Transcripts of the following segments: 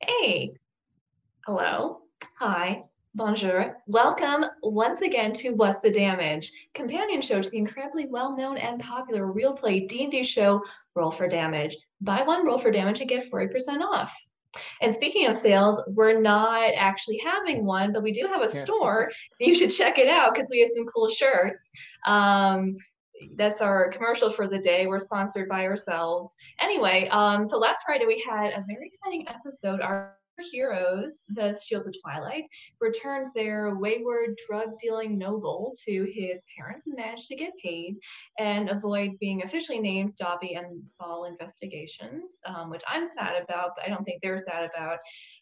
Hey, hello, hi, bonjour. Welcome once again to What's the Damage, companion show to the incredibly well-known and popular real play D&D show Roll for Damage. Buy one, roll for damage, and get 40% off. And speaking of sales, we're not actually having one, but we do have a Yeah. store. You should check it out because we have some cool shirts. Um, that's our commercial for the day. We're sponsored by ourselves. Anyway, um, so last Friday we had a very exciting episode. Our heroes, the Shields of Twilight, returned their wayward drug dealing noble to his parents and managed to get paid and avoid being officially named Dobby and Ball investigations, um, which I'm sad about, but I don't think they're sad about.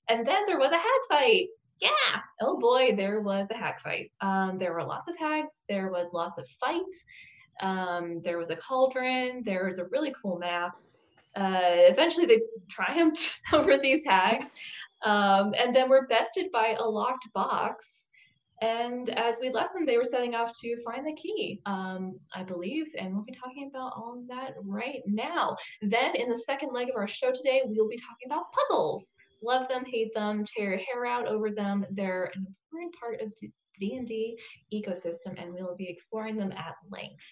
And then there was a hag fight. Yeah, oh boy, there was a hag fight. Um, there were lots of hags. There was lots of fights. Um, there was a cauldron. There was a really cool map. Uh, eventually, they triumphed over these hags, um, and then were bested by a locked box. And as we left them, they were setting off to find the key, um, I believe, and we'll be talking about all of that right now. Then, in the second leg of our show today, we'll be talking about puzzles. Love them, hate them, tear your hair out over them. They're an important part of the D&D ecosystem, and we'll be exploring them at length.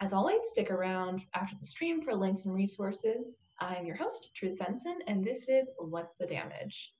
As always, stick around after the stream for links and resources. I'm your host, Truth Benson, and this is What's the Damage?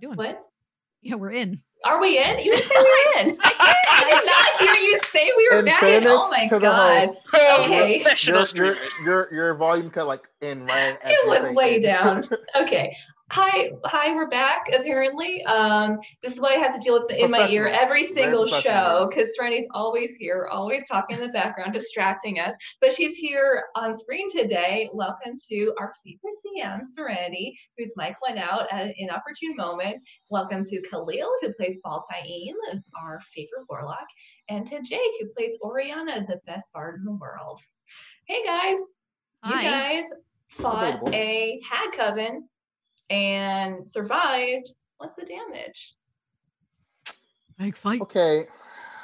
You doing? What? Yeah, we're in. Are we in? You didn't say we were in. I did not hear you say we were In back in. Oh fairness my god. host, Okay. Professional your, your, your your volume cut like in right. It was way it. down. Okay. Hi, hi, we're back apparently. Um, this is why I have to deal with it in my ear every single show because Serenity's always here, always talking in the background, distracting us. But she's here on screen today. Welcome to our favorite DM, Serenity, whose mic went out at an inopportune moment. Welcome to Khalil, who plays Baltaim, our favorite warlock, and to Jake, who plays Oriana, the best bard in the world. Hey guys, you guys fought a hag coven and survived. What's the damage? Big fight. Okay.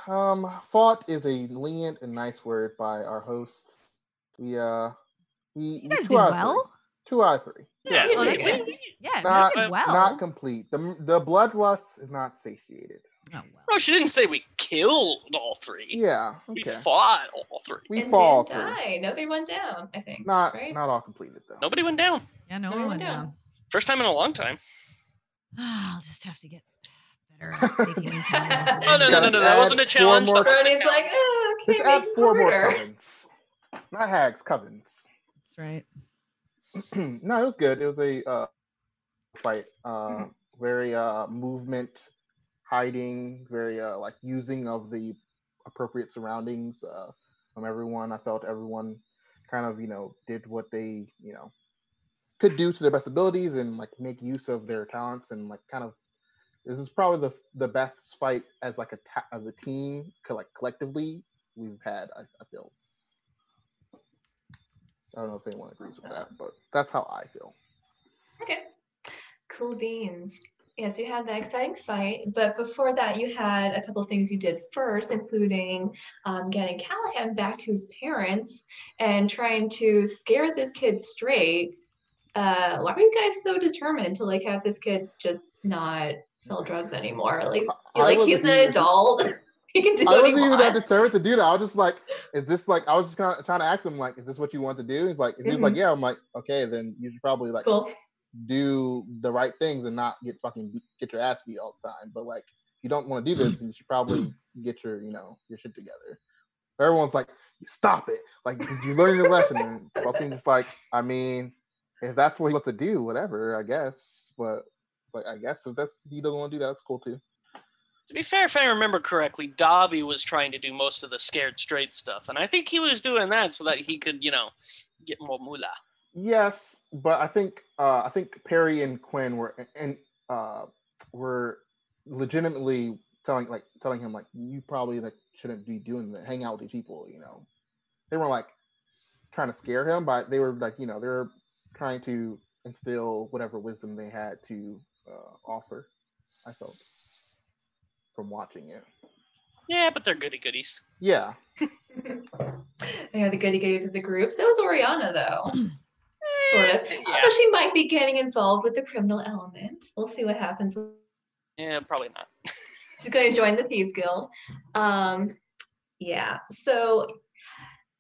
Um, fought is a lenient and nice word by our host. We uh, we You guys two did out of well. three. Two out of three. Yeah. Oh, yeah. good. Yeah, Not you did well. not complete. The the bloodlust is not satiated. oh, well. No, she didn't say we killed all three. Yeah. We fought all three. We and fall didn't through. die. No, they went down. I think. Not right? not all completed though. Nobody went down. Yeah, no, No, we we went went down. First time in a long time. I'll just have to get better at. Oh, no, no, no, no. That wasn't a four challenge. more- That wasn't a Serenity's like, challenge. oh, Just add make four more covens. Not hags, covens. That's right. no, it was good. It was a uh, fight. Uh, very uh, movement, hiding, very uh, like using of the appropriate surroundings uh, from everyone. I felt everyone kind of you know did what they you know could do to their best abilities and like make use of their talents and like kind of this is probably the the best fight as like a ta- as a team like collectively we've had. I, I feel. I don't know if anyone agrees with that, but that's how I feel. Okay. Cool beans. Yes, you had that exciting fight, but before that, you had a couple of things you did first, including um, getting Callahan back to his parents and trying to scare this kid straight. Uh, why are you guys so determined to like have this kid just not sell drugs anymore? Like, like he's an even- adult. he can do I wasn't even that determined to do that. I was just like, is this like? I was just kind of trying to ask him like, is this what you want to do? He's like, if he was like, yeah, I'm like, okay, then you should probably like Cool. do the right things and not get fucking get your ass beat all the time. But like, if you don't want to do this, then you should probably get your you know your shit together. Everyone's like, stop it! Like, did you learn your lesson? And Baltaim's just like, I mean, if that's what he wants to do, whatever, I guess. But like, I guess if that's he doesn't want to do that, that's cool too. To be fair, if I remember correctly, Dobby was trying to do most of the scared straight stuff, and I think he was doing that so that he could, you know, get more moolah. Yes, but I think uh, I think Perry and Quinn were and uh, were legitimately telling like telling him like you probably like shouldn't be doing the Hang out with these people, you know. They were like trying to scare him, but they were like you know they were trying to instill whatever wisdom they had to uh, offer. I felt from watching it. Yeah, but they're goody goodies. Yeah, they are the goody goodies of the group. So was Oriana, though. sort of. Yeah, Although she might be getting involved with the criminal element. We'll see what happens. yeah, probably not. She's going to join the Thieves Guild. Um, yeah. So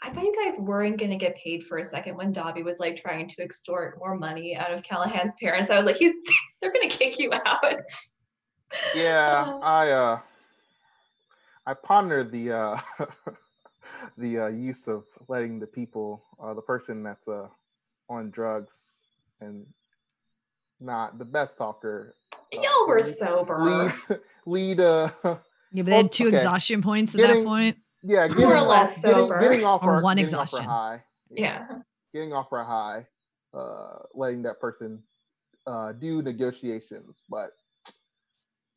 I thought you guys weren't going to get paid for a second when Dobby was like trying to extort more money out of Callahan's parents. I was like, He's, they're going to kick you out. yeah. Oh. I uh, I pondered the uh, the uh, use of letting the people, uh, the person that's uh, on drugs and not the best talker, uh, Y'all were lead- sober. lead lead uh Yeah, but they had two Okay. exhaustion points at Getting- that point. Yeah getting or off, less getting, sober. getting off Or our, one getting off our exhaustion. high Yeah. getting off our high uh letting that person uh do negotiations but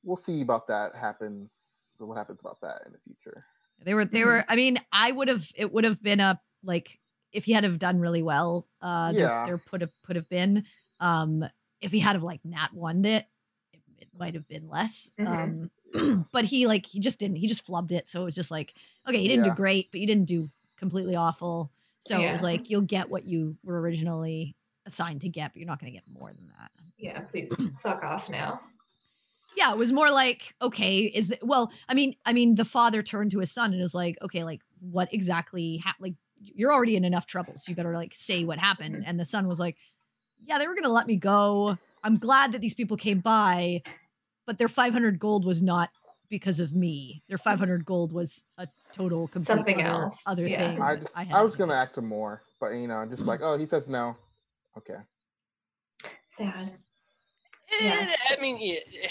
we'll see about that happens what happens about that in the future They were they were I mean, I would have it would have been a like if he had have done really well, uh there, Yeah. there could have could have been. Um if he had have like not won it, it, it might have been less. Mhm. Um but he like he just didn't he just flubbed it. So it was just like, okay, you didn't Yeah. do great, but you didn't do completely awful. So it was like you'll get what you were originally assigned to get, but you're not gonna get more than that. Yeah. Please fuck off now. yeah it was more like okay is it well i mean i mean the father turned to his son and was like okay like what exactly ha- like you're already in enough trouble so you better like say what happened and the son was like yeah they were gonna let me go i'm glad that these people came by but their 500 gold was not because of me their 500 gold was a total complete Something other, else, other yeah. thing i just had i, was gonna ask some more but you know just like oh he says no okay Sad. Eh, Yeah. I mean, yeah,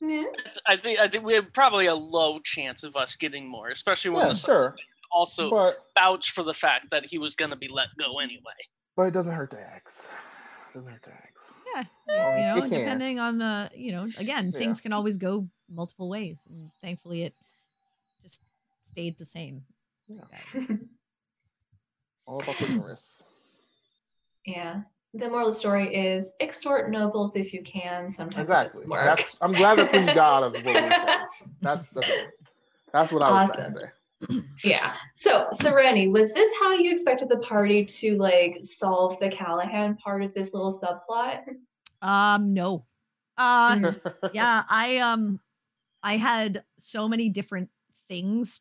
Yeah. I think I think we have probably a low chance of us getting more, especially when Yeah, the sure. also but vouch for the fact that he was going to be let go anyway. but it doesn't hurt to ask doesn't hurt to ask yeah Um, you it know can. depending on the you know again Yeah. things can always go multiple ways and thankfully it just stayed the same Yeah. all about taking risks Yeah. The moral of the story is extort nobles if you can. Sometimes exactly work. that's, i'm glad that's what you got of what we were that's that's, that's what i was trying to say Yeah. So, Sereni, was this how you expected the party to like solve the Callahan part of this little subplot? Um, no. Uh, Mm. yeah, I um, I had so many different things.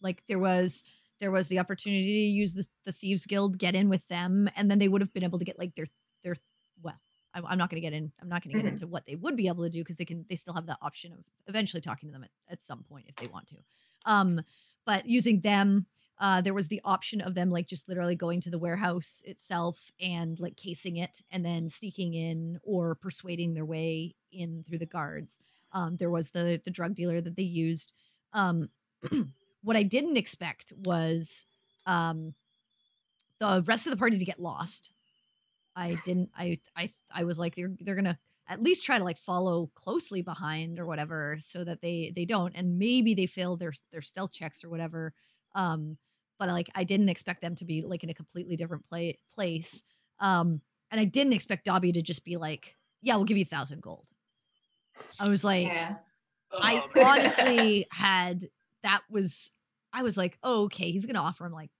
Like there was there was the opportunity to use the, the thieves guild, get in with them, and then they would have been able to get like their their well. I'm, I'm not going to get in. I'm not going to get Mhm. into what they would be able to do because they can. They still have the option of eventually talking to them at, at some point if they want to. Um, but using them, uh, there was the option of them like just literally going to the warehouse itself and like casing it and then sneaking in or persuading their way in through the guards. Um, there was the the drug dealer that they used. Um, what I didn't expect was um, the rest of the party to get lost. I didn't. I I I was like they're they're gonna at least try to like follow closely behind or whatever so that they they don't and maybe they fail their their stealth checks or whatever um but like i didn't expect them to be like in a completely different play, place um and i didn't expect dobby to just be like yeah we'll give you a thousand gold I was like, yeah. I Oh, man. honestly had that was I was like, oh, okay, he's gonna offer him like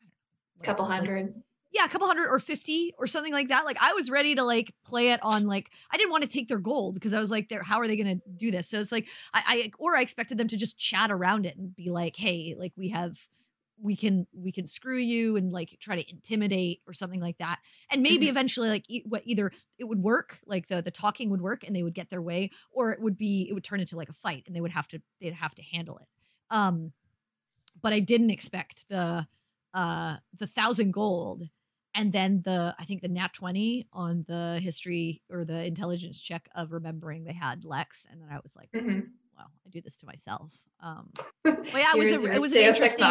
a don't know, couple like- hundred. Yeah, a couple hundred or 50 or something like that. Like I was ready to like play it on like I didn't want to take their gold because I was like, they're how are they gonna do this? So it's like I, I or I expected them to just chat around it and be like, hey, like we have we can we can screw you and like try to intimidate or something like that and maybe Mhm. eventually like e- what either it would work like the the talking would work and they would get their way or it would be it would turn into like a fight and they would have to they'd have to handle it um but i didn't expect the uh the thousand gold and then the i think the nat 20 on the history or the intelligence check of remembering they had lex and then i was like Mhm. wow i do this to myself um yeah, it was a- it was an interesting-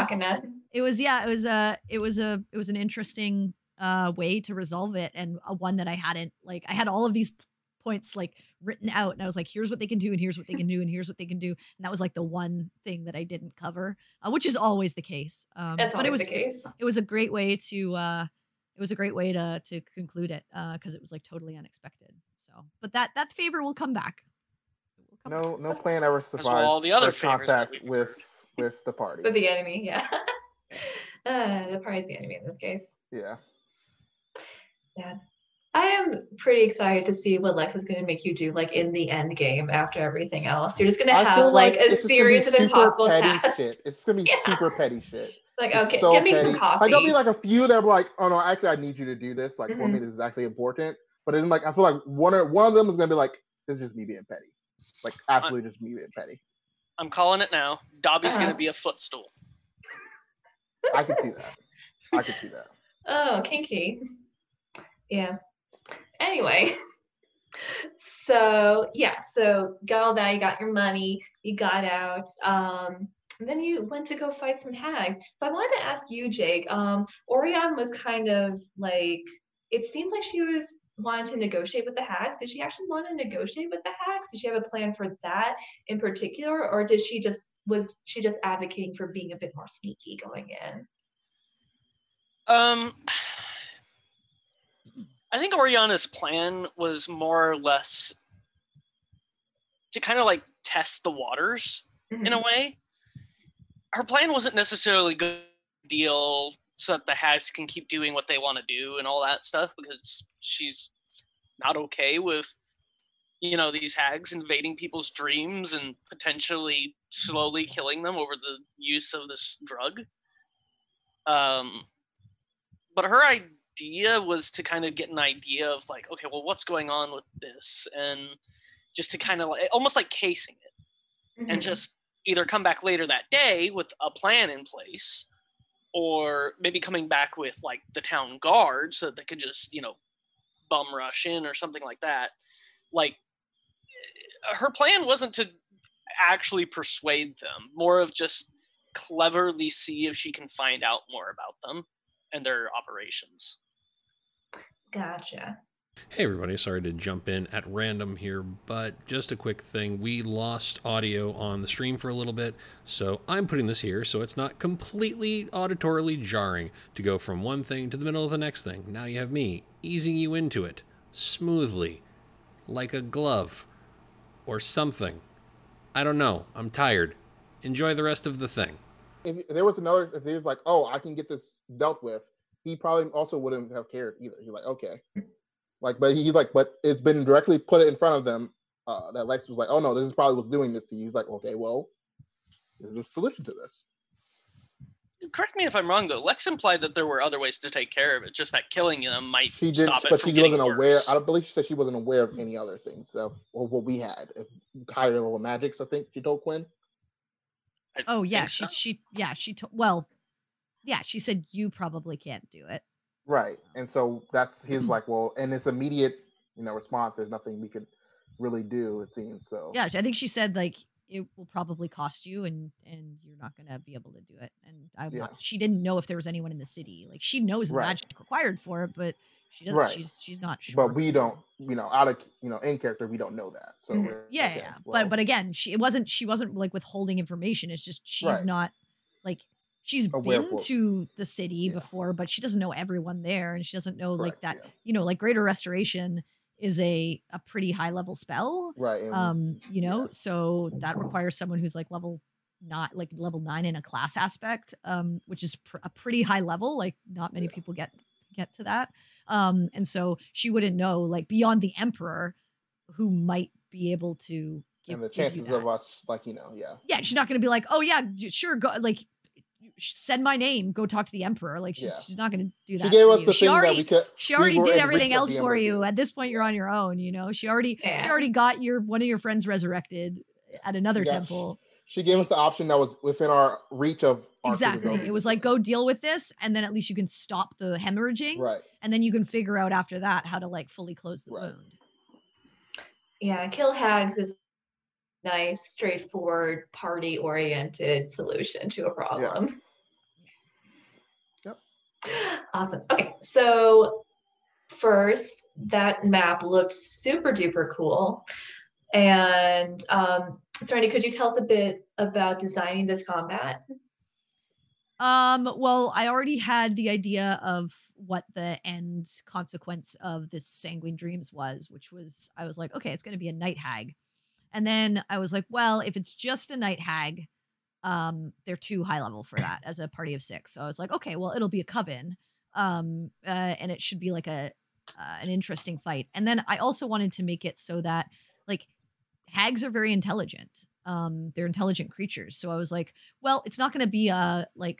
it was yeah it was a it was a it was an interesting uh way to resolve it and a one that i hadn't like i had all of these points like written out and i was like here's what they can do and here's what they can do and here's what they can do and that was like the one thing that i didn't cover uh, which is always the case um That's but it was the case. it was a great way to uh it was a great way to to conclude it uh because it was like totally unexpected so but that that favor will come back will come No, no plan ever well survives all the other favors that contact with with the party. With the enemy, yeah. uh, the party's the enemy in this case. yeah. Sad. I am pretty excited to see what Lex is going to make you do, like in the end game after everything else. You're just going to have feel like, a it's just gonna be series of impossible petty tasks. shit. It's gonna be Yeah. super petty shit. Like, okay, so give me some petty. coffee. Like there'll be like a few that are like, oh no, actually I need you to do this. Like for Mm-hmm. me, this is actually important. But then like I feel like one or one of them is gonna be like, this is just me being petty. Like absolutely just me being petty. I'm calling it now. Dobby's Uh-huh. gonna be a footstool. I could see that. I could see that. Oh, kinky. Yeah. Anyway, so yeah, so got all that. You got your money. You got out. Um, and then you went to go fight some hags. So I wanted to ask you, Jake. Um, Orion was kind of like it seemed like she was wanting to negotiate with the hags. Did she actually want to negotiate with the hags? Did she have a plan for that in particular, or did she just was she just advocating for being a bit more sneaky going in? Um, I think Oriana's plan was more or less to kind of like test the waters in Mhm. a way. Her plan wasn't necessarily good deal so that the hags can keep doing what they want to do and all that stuff because she's not okay with you know these hags invading people's dreams and potentially slowly killing them over the use of this drug. Um, but her idea was to kind of get an idea of like, okay, well, what's going on with this, and just to kind of like almost like casing it and Mhm. just either come back later that day with a plan in place or maybe coming back with like the town guard so that they could just you know bum rush in or something like that like her plan wasn't to actually persuade them more of just cleverly see if she can find out more about them and their operations Gotcha. Hey everybody, sorry to jump in at random here, but just a quick thing. We lost audio on the stream for a little bit, so I'm putting this here so it's not completely auditorily jarring to go from one thing to the middle of the next thing. Now you have me easing you into it smoothly, like a glove or something. I don't know. I'm tired. Enjoy the rest of the thing. If there was another, if he was like, oh, I can get this dealt with, he probably also wouldn't have cared either. He's like, okay, like, but he's like, but it's been directly put in front of them. Uh, that Lex was like, oh no, this is probably what's doing this to you. He's like, okay, well, there's a solution to this. correct me if i'm wrong though lex implied that there were other ways to take care of it just that killing them might She did, stop it but from she getting wasn't aware. worse. I don't believe she said she wasn't aware of any other things. So, or what we had, if higher level magics. I think she told Quinn. I Oh yeah, she so. she yeah she told well, yeah she said you probably can't do it. Right. And so that's his like, well, and it's immediate, you know, response. There's nothing we could really do, it seems. So Yeah, I think she said like it will probably cost you and and you're not gonna be able to do it. And I'm Yeah. she didn't know if there was anyone in the city. Like she knows the Right. magic required for it, but she doesn't. Right. She's she's not sure. but we don't, you know, out of you know, in character, we don't know that. So Mhm. Yeah, okay, yeah. well, But but again, she it wasn't she wasn't like withholding information. It's just she's Right. not like she's been what- to the city Yeah. before, but she doesn't know everyone there, and she doesn't know like that. yeah. You know, like Greater Restoration is a a pretty high level spell. Right. and- Um, you know, yeah. so that requires someone who's like level not like level nine in a class aspect, um, which is pr- a pretty high level. Like not many people get get to that. Um, and so she wouldn't know like beyond the emperor, who might be able to give, and the chances of us, like you know, yeah, yeah, she's not going to be like, oh yeah, sure, go like send my name, go talk to the emperor. Like she's, Yeah. she's not going to do that. she gave us you. the she thing already, that we could. she already were did everything else for you. it. At this point, you're on your own. You know, she already Yeah. she already got your one of your friends resurrected at another got- temple. She gave us the option that was within our reach of our Exactly. It was like go deal with this, and then at least you can stop the hemorrhaging, right. and then you can figure out after that how to like fully close the Right. wound. Yeah, kill hags is a nice, straightforward, party-oriented solution to a problem. Awesome. Okay, so first, that map looked super duper cool. And um, Serenity, could you tell us a bit about designing this combat? Um, well, I already had the idea of what the end consequence of this sanguine dreams was, which was I was like, okay, it's gonna be a night hag. And then I was like, well, if it's just a night hag, um, they're too high level for that as a party of six. So I was like, okay, well, it'll be a coven. Um, uh, and it should be like a uh, an interesting fight. And then I also wanted to make it so that like hags are very intelligent. Um, they're intelligent creatures. So I was like, well, it's not going to be a like,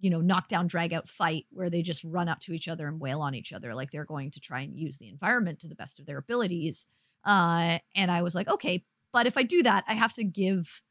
you know, knockdown, drag out fight where they just run up to each other and wail on each other. Like they're going to try and use the environment to the best of their abilities. Uh, and I was like, okay, but if I do that, I have to give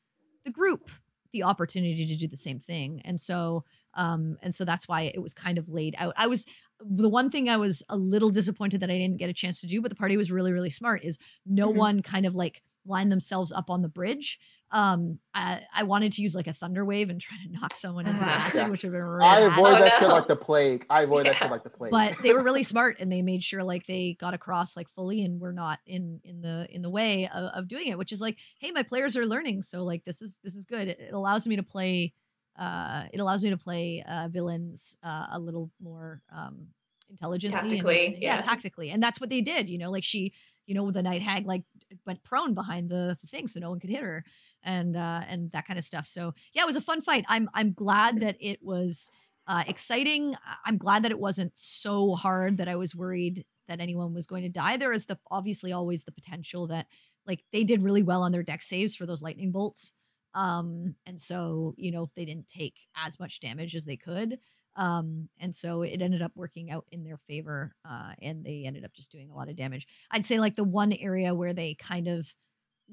the group the opportunity to do the same thing. And so, um, and so that's why it was kind of laid out. I was the one thing I was a little disappointed that I didn't get a chance to do, but the party was really, really smart. Is no Mhm. one kind of like lined themselves up on the bridge. Um, I, I wanted to use like a thunder wave and try to knock someone into the Ah. acid, Yeah. which would have been really I bad. avoid Oh, that shit like the plague. I avoid that shit like the plague. but they were really smart and they made sure like they got across like fully and were not in in the in the way of, of doing it which is like hey my players are learning so like this is this is good it, it allows me to play uh it allows me to play uh villains uh a little more um intelligently and- Tactically, and- yeah yeah. tactically and that's what they did you know like she you know the night hag like went prone behind the, the thing so no one could hit her and uh and that kind of stuff so yeah it was a fun fight i'm i'm glad that it was uh, exciting. I'm glad that it wasn't so hard that I was worried that anyone was going to die. There is the obviously always the potential that like they did really well on their Dex saves for those lightning bolts. Um, and so, you know, they didn't take as much damage as they could. Um, and so it ended up working out in their favor. Uh, and they ended up just doing a lot of damage. I'd say like the one area where they kind of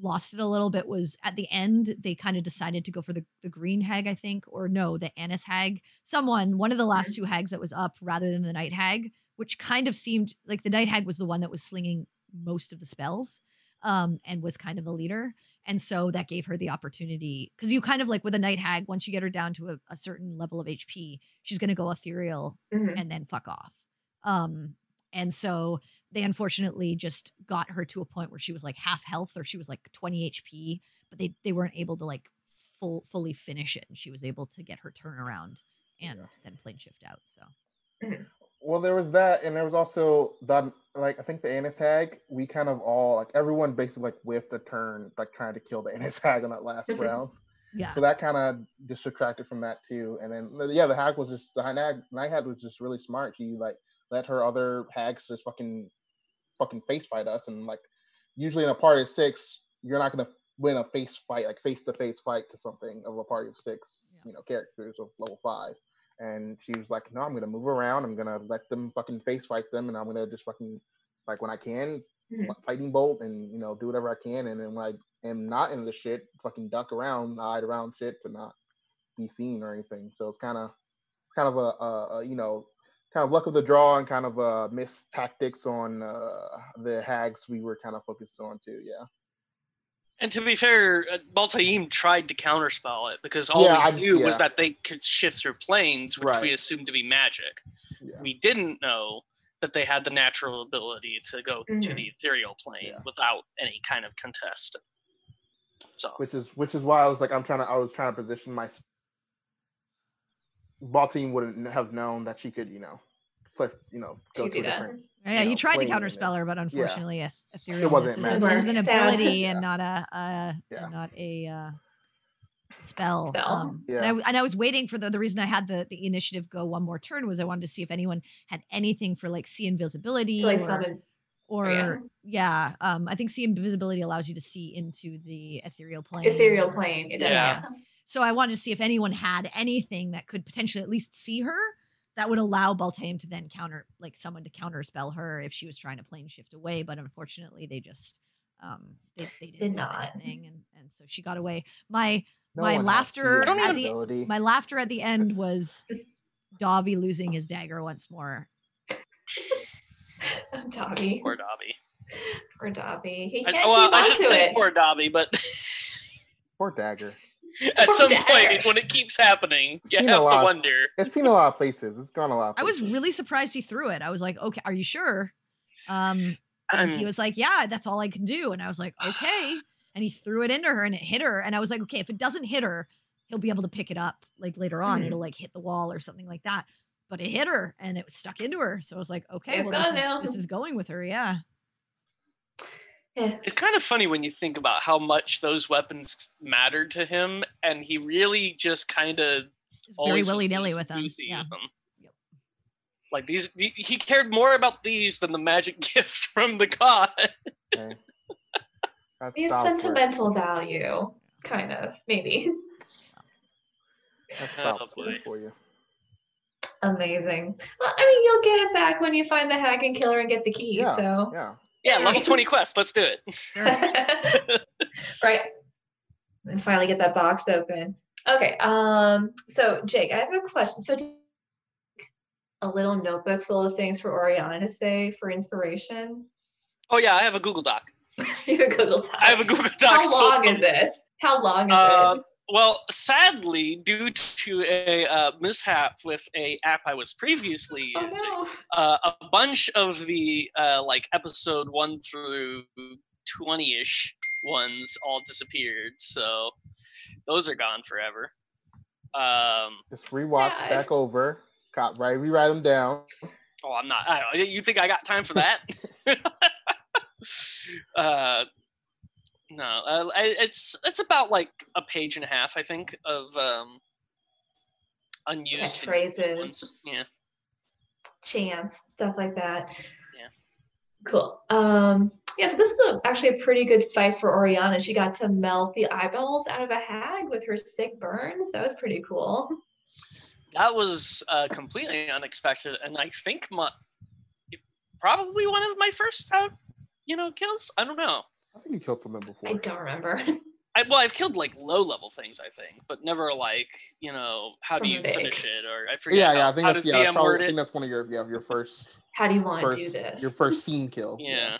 lost it a little bit was at the end they kind of decided to go for the, the green hag i think or no the Annis hag someone one of the last two hags that was up rather than the night hag which kind of seemed like the night hag was the one that was slinging most of the spells um, and was kind of the leader and so that gave her the opportunity because you kind of like with a night hag once you get her down to a, a certain level of hp she's going to go ethereal Mhm. and then fuck off. Um, and so they unfortunately just got her to a point where she was like half health or she was like 20 HP, but they they weren't able to like full fully finish it, and she was able to get her turnaround and Yeah. then plane shift out. So Well, there was that, and there was also that. Like, I think the Annis Hag, we kind of all like everyone basically like whiffed the turn, like trying to kill the Annis Hag on that last round. yeah, So that kind of just subtracted from that too. And then yeah, the hag was just the hag night hag was just really smart. She like let her other hags just fucking fucking face fight us. And like usually in a party of six, you're not gonna win a face fight, like face to face fight to something of a party of six, Yeah. you know, characters of level five. And she was like, No, I'm gonna move around, I'm gonna let them fucking face fight them, and I'm gonna just fucking like when I can, Mhm. lightning bolt and you know, do whatever I can. And then when I am not in the shit, fucking duck around, hide around shit to not be seen or anything. So it's kind of, kind of a, a, a, you know, kind of luck of the draw and kind of uh missed tactics on uh, the hags we were kind of focused on too. Yeah. And to be fair, uh, Baltaim tried to counterspell it because all Yeah, we I just- knew was that they could shift through planes, which we assumed to be magic. Yeah. We didn't know that they had the natural ability to go to Mhm. the ethereal plane Yeah. without any kind of contest. So Which is which is why I was like I'm trying to I was trying to position my Baltaim wouldn't have known that she could you know flip, you know, go To to, a that. different. Yeah, you you know, tried to plane and counterspell her, but unfortunately, Eth- Ethereal It wasn't is, magic. is an ability Yeah. and not a, uh, Yeah. and not a uh, spell. Spell. Um, and, I, Yeah. and I was waiting for the the reason I had the the initiative go one more turn was I wanted to see if anyone had anything for like see invisibility like or, summon. or yeah. yeah. Um, I think see invisibility allows you to see into the ethereal plane. Ethereal plane. It does. Yeah. Yeah. So I wanted to see if anyone had anything that could potentially at least see her that would allow Baltaim to then counter, like someone to counterspell her if she was trying to plane shift away. But unfortunately, they just um they, they didn't Did not. anything, and and so she got away. My No My laughter at the- ability. my laughter at the end was Dobby losing his dagger once more. Dobby. Poor Dobby. Poor Dobby. He I, can't well, I shouldn't say it. poor Dobby, but Poor dagger. At some Dagger. point when it keeps happening, you Seen a have to lot. wonder. It's seen a lot of places. It's gone a lot. Of I was really surprised he threw it. I was like, okay, are you sure? Um, and he Um, was like, yeah, that's all I can do. And I was like, okay. And he threw it into her and it hit her. And I was like, okay, if it doesn't hit her, he'll be able to pick it up like later on. Mhm. It'll like hit the wall or something like that. But it hit her and it was stuck into her. So I was like, okay, well, this is, this is going with her. Yeah. Yeah. It's kind of funny when you think about how much those weapons mattered to him, and he really just kind of very always willy nilly with them. Yeah. with them. Yep. Like these, he- he cared more about these than the magic gift from the god. Okay. That's He has stop work. sentimental value. Kind of. Maybe. That's Oh, stop boy. work for you. Amazing. Well, I mean, you'll get it back when you find the hag and killer and get the key. Yeah. So. Yeah. Yeah, level twenty quest. Let's do it. Right. And finally get that box open. Okay. Um. So Jake, I have a question. So. A little notebook full of things for Oriana to say for inspiration. Oh yeah, I have a Google Doc. you have a Google Doc. I have a Google Doc. How long is it? How long is Uh, it? Well, sadly, due to a uh, mishap with a app I was previously Oh using, no. uh, a bunch of the uh, like episode one through twenty-ish ones all disappeared. So those are gone forever. Um, Just rewatch Sad. back over. Got right, rewrite them down. oh, I'm not. I don't. You think I got time for that? uh, no, uh, it's it's about like a page and a half, I think, of um, unused and used Catchphrases. ones. Yeah. chance, stuff like that. Yeah. Cool. Um, yeah, so this is a, actually a pretty good fight for Oriana. She got to melt the eyeballs out of a hag with her sick burns. That was pretty cool. That was uh, completely unexpected, and I think my probably one of my first out, you know, kills. I don't know. I think you killed someone before. I don't remember. I, well, I've killed like low level things, I think, but never like you know how do you big. finish it or I forget. yeah, how, yeah. I think how that's does yeah. DM Probably, word I think that's one of your yeah your first How do you want first to do this? your first scene kill. Yeah.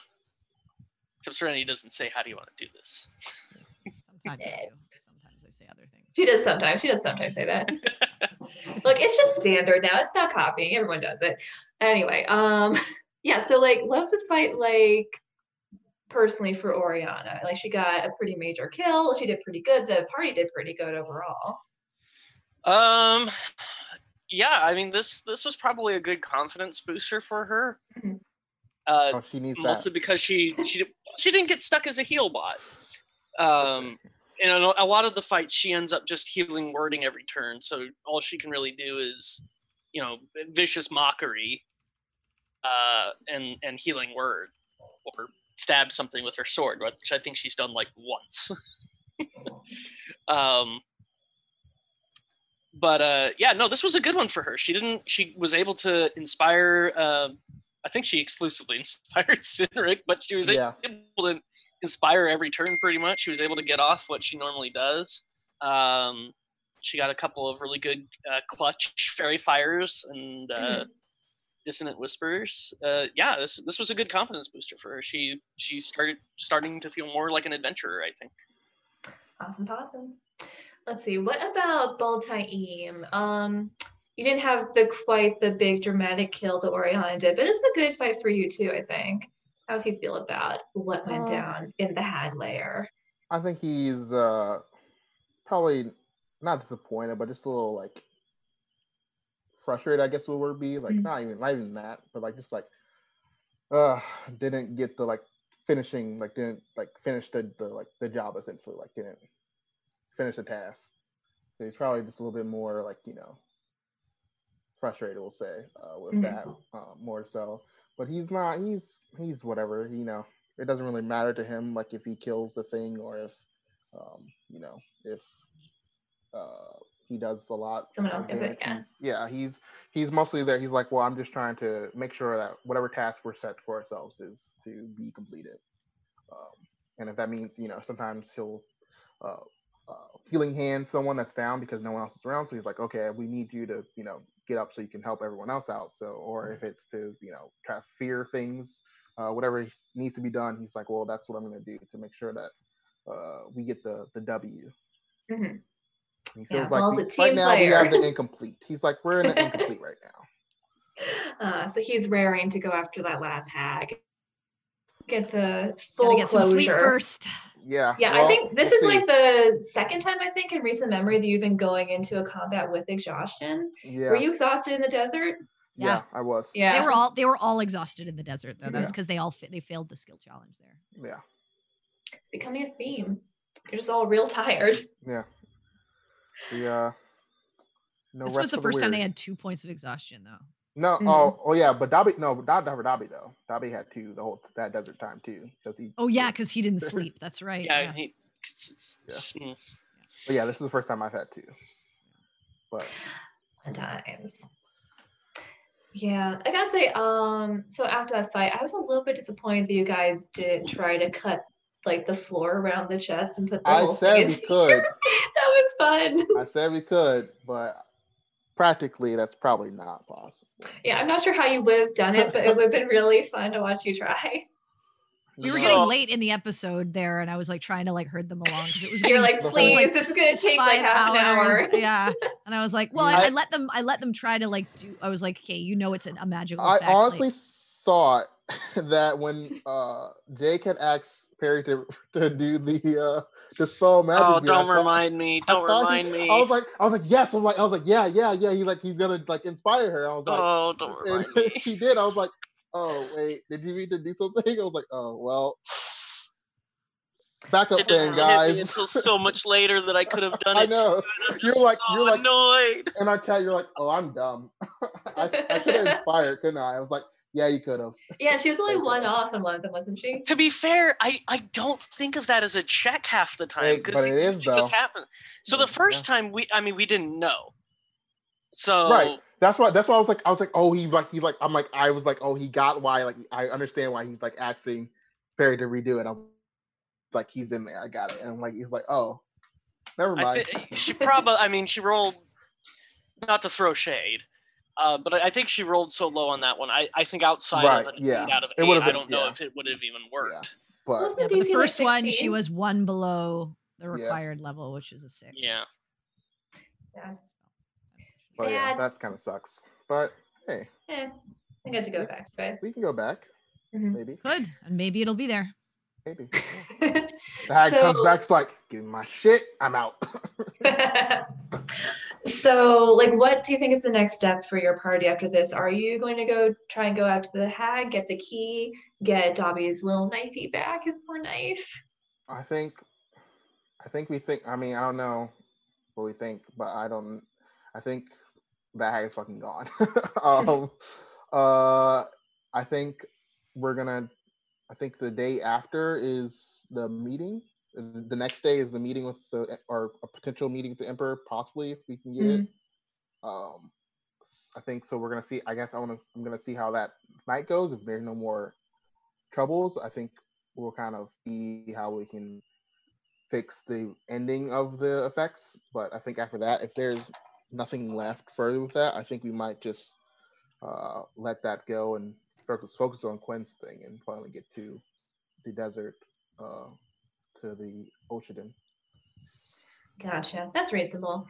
Except Serenity doesn't say how do you want to do this. Sometimes I do. Sometimes I say other things. She does sometimes. She does sometimes say that. Look, it's just standard now. It's not copying. Everyone does it. Anyway, um, yeah. So like, loves this fight like personally for Oriana. Like she got a pretty major kill. She did pretty good. The party did pretty good overall. Um, yeah, I mean this this was probably a good confidence booster for her. Mhm. Uh, Oh, she needs that. mostly because she she she didn't get stuck as a heal bot. Um, and a a lot of the fights she ends up just healing wording every turn, so all she can really do is, you know, vicious mockery, uh, and and healing word, or stab something with her sword, which I think she's done like once. um, but uh, yeah, no, this was a good one for her. She didn't. She was able to inspire. Uh, I think she exclusively inspired Cynric, but she was Yeah. able to inspire every turn pretty much. She was able to get off what she normally does. Um, she got a couple of really good uh, clutch fairy fires and uh, dissonant whispers. Uh, yeah, this this was a good confidence booster for her. She she started starting to feel more like an adventurer. I think. Awesome, awesome. Let's see. What about Baltaim? Um, you didn't have the quite the big dramatic kill that Oriana did, but it's a good fight for you too. I think. How does he feel about what went Uh, down in the hag layer? I think he's uh probably not disappointed, but just a little like frustrated. I guess would be like Mhm. not even not even that, but like just like uh didn't get the like finishing like didn't like finish the, the like the job essentially like didn't finish the task. So he's probably just a little bit more like you know frustrated. We'll say uh, with Mhm. that uh, more so, but he's not. He's he's whatever. You know, it doesn't really matter to him like if he kills the thing or if um, you know if uh, he does a lot. Someone else does it, yeah. He's- yeah, he's he's mostly there. He's like, well, I'm just trying to make sure that whatever task we're set for ourselves is to be completed. Um, and if that means, you know, sometimes he'll uh, uh, healing hand someone that's down because no one else is around. So he's like, okay, we need you to, you know, get up so you can help everyone else out. So, or if it's to, you know, try to fear things, uh, whatever needs to be done, he's like, well, that's what I'm going to do to make sure that uh, we get the the W. Mhm. He Yeah, feels like Paul's we- a team right now we player. have the incomplete. He's like, we're in an incomplete right now. Uh, so he's raring to go after that last hag. Get the full get some sleep closure. first. Yeah. Yeah, well, I think this we'll is see. like the second time I think in recent memory that you've been going into a combat with exhaustion. Yeah. Were you exhausted in the desert? yeah. Yeah. I was. Yeah. They were all they were all exhausted in the desert though. That was because they all fa- they failed the skill challenge there. Yeah. It's becoming a theme. You're just all real tired. Yeah. The uh. No this rest was the for first time they had two points of exhaustion though. No. Mhm. Oh. Oh yeah. But Dobby. No. Not for Dobby though. Dobby had two the whole that desert time too because he. Oh yeah, because he didn't sleep. That's right. Yeah, Yeah. he, mm. But yeah, this is the first time I've had two. But Fun times. Yeah, I gotta say, um, so after that fight, I was a little bit disappointed that you guys didn't try to cut like the floor around the chest and put the I whole said thing we in. could. that was fun. I said we could, but practically that's probably not possible. Yeah, I'm not sure how you would have done it, but it would have been really fun to watch you try. We were So- getting late in the episode there, and I was like trying to like herd them along because it was. You're like, it was, please, this is gonna it's take like five half an hour. Yeah, and I was like, well, I, I I- let them. I let them try to like do. I was like, okay, you know, it's an, a magical. I effect, honestly like- thought that when uh Jake had asked Perry to to do the uh dispel magic. Oh, don't thought- remind me. I Don't thought he- remind me. I was like, I was like, yes. I'm like, I was like, yeah, yeah, yeah. He like, he's gonna like inspire her. I was like, oh, don't and remind me. she did. I was like, oh wait, did you mean to do something? I was like, oh well. Back up It then, hit me guys. until so much later that I could have done I it. know. too, I'm You're like- so you're like- annoyed. and I tell you, you're like, oh, I'm dumb. I, I could have inspired, couldn't I? I was like, yeah, you could have. Yeah, she was only one off on one of them, wasn't she? To be fair, I, I don't think of that as a check half the time because but it is, it just happened. So the mm, Yeah. first time we, I mean, we didn't know. So Right. That's why. That's why I was like, I was like, oh, he like, he like, I'm like, I was like, oh, he got why. Like, I understand why he's like asking Perry to redo it. I was like, he's in there. I got it. And I'm like, he's like, oh, never I mind. thi- she probably, I mean, she rolled, not to throw shade, uh, but I I think she rolled so low on that one. I, I think outside Right, of an yeah. eight out of It eight, would've I don't know yeah. if it would have even worked. but Yeah, but DC the like first one, she was one below the Yeah. required level, which is a six. Yeah. Yeah. but yeah, that kind of sucks. But hey, Eh, I got to go back to we can go back. Mhm. Maybe, Good, and maybe it'll be there. maybe. it. The hag comes back, it's like, give me my shit. I'm out. so, like, what do you think is the next step for your party after this? Are you going to go try and go out to the hag, get the key, get Dobby's little knifey back, his poor knife? I think, I think we think. I mean, I don't know what we think, but I don't. I think that hag is fucking gone. um, uh, I think we're gonna. I think the day after is the meeting. The next day is the meeting with the or a potential meeting with the emperor, possibly if we can get it. Um, I think so. We're gonna see. I guess I want to. I'm gonna see how that night goes. If there's no more troubles, I think we'll kind of see how we can fix the ending of the effects. But I think after that, if there's nothing left further with that, I think we might just uh, let that go and focus focus on Quinn's thing and finally get to the desert, uh, to the Ocean. Gotcha. That's reasonable.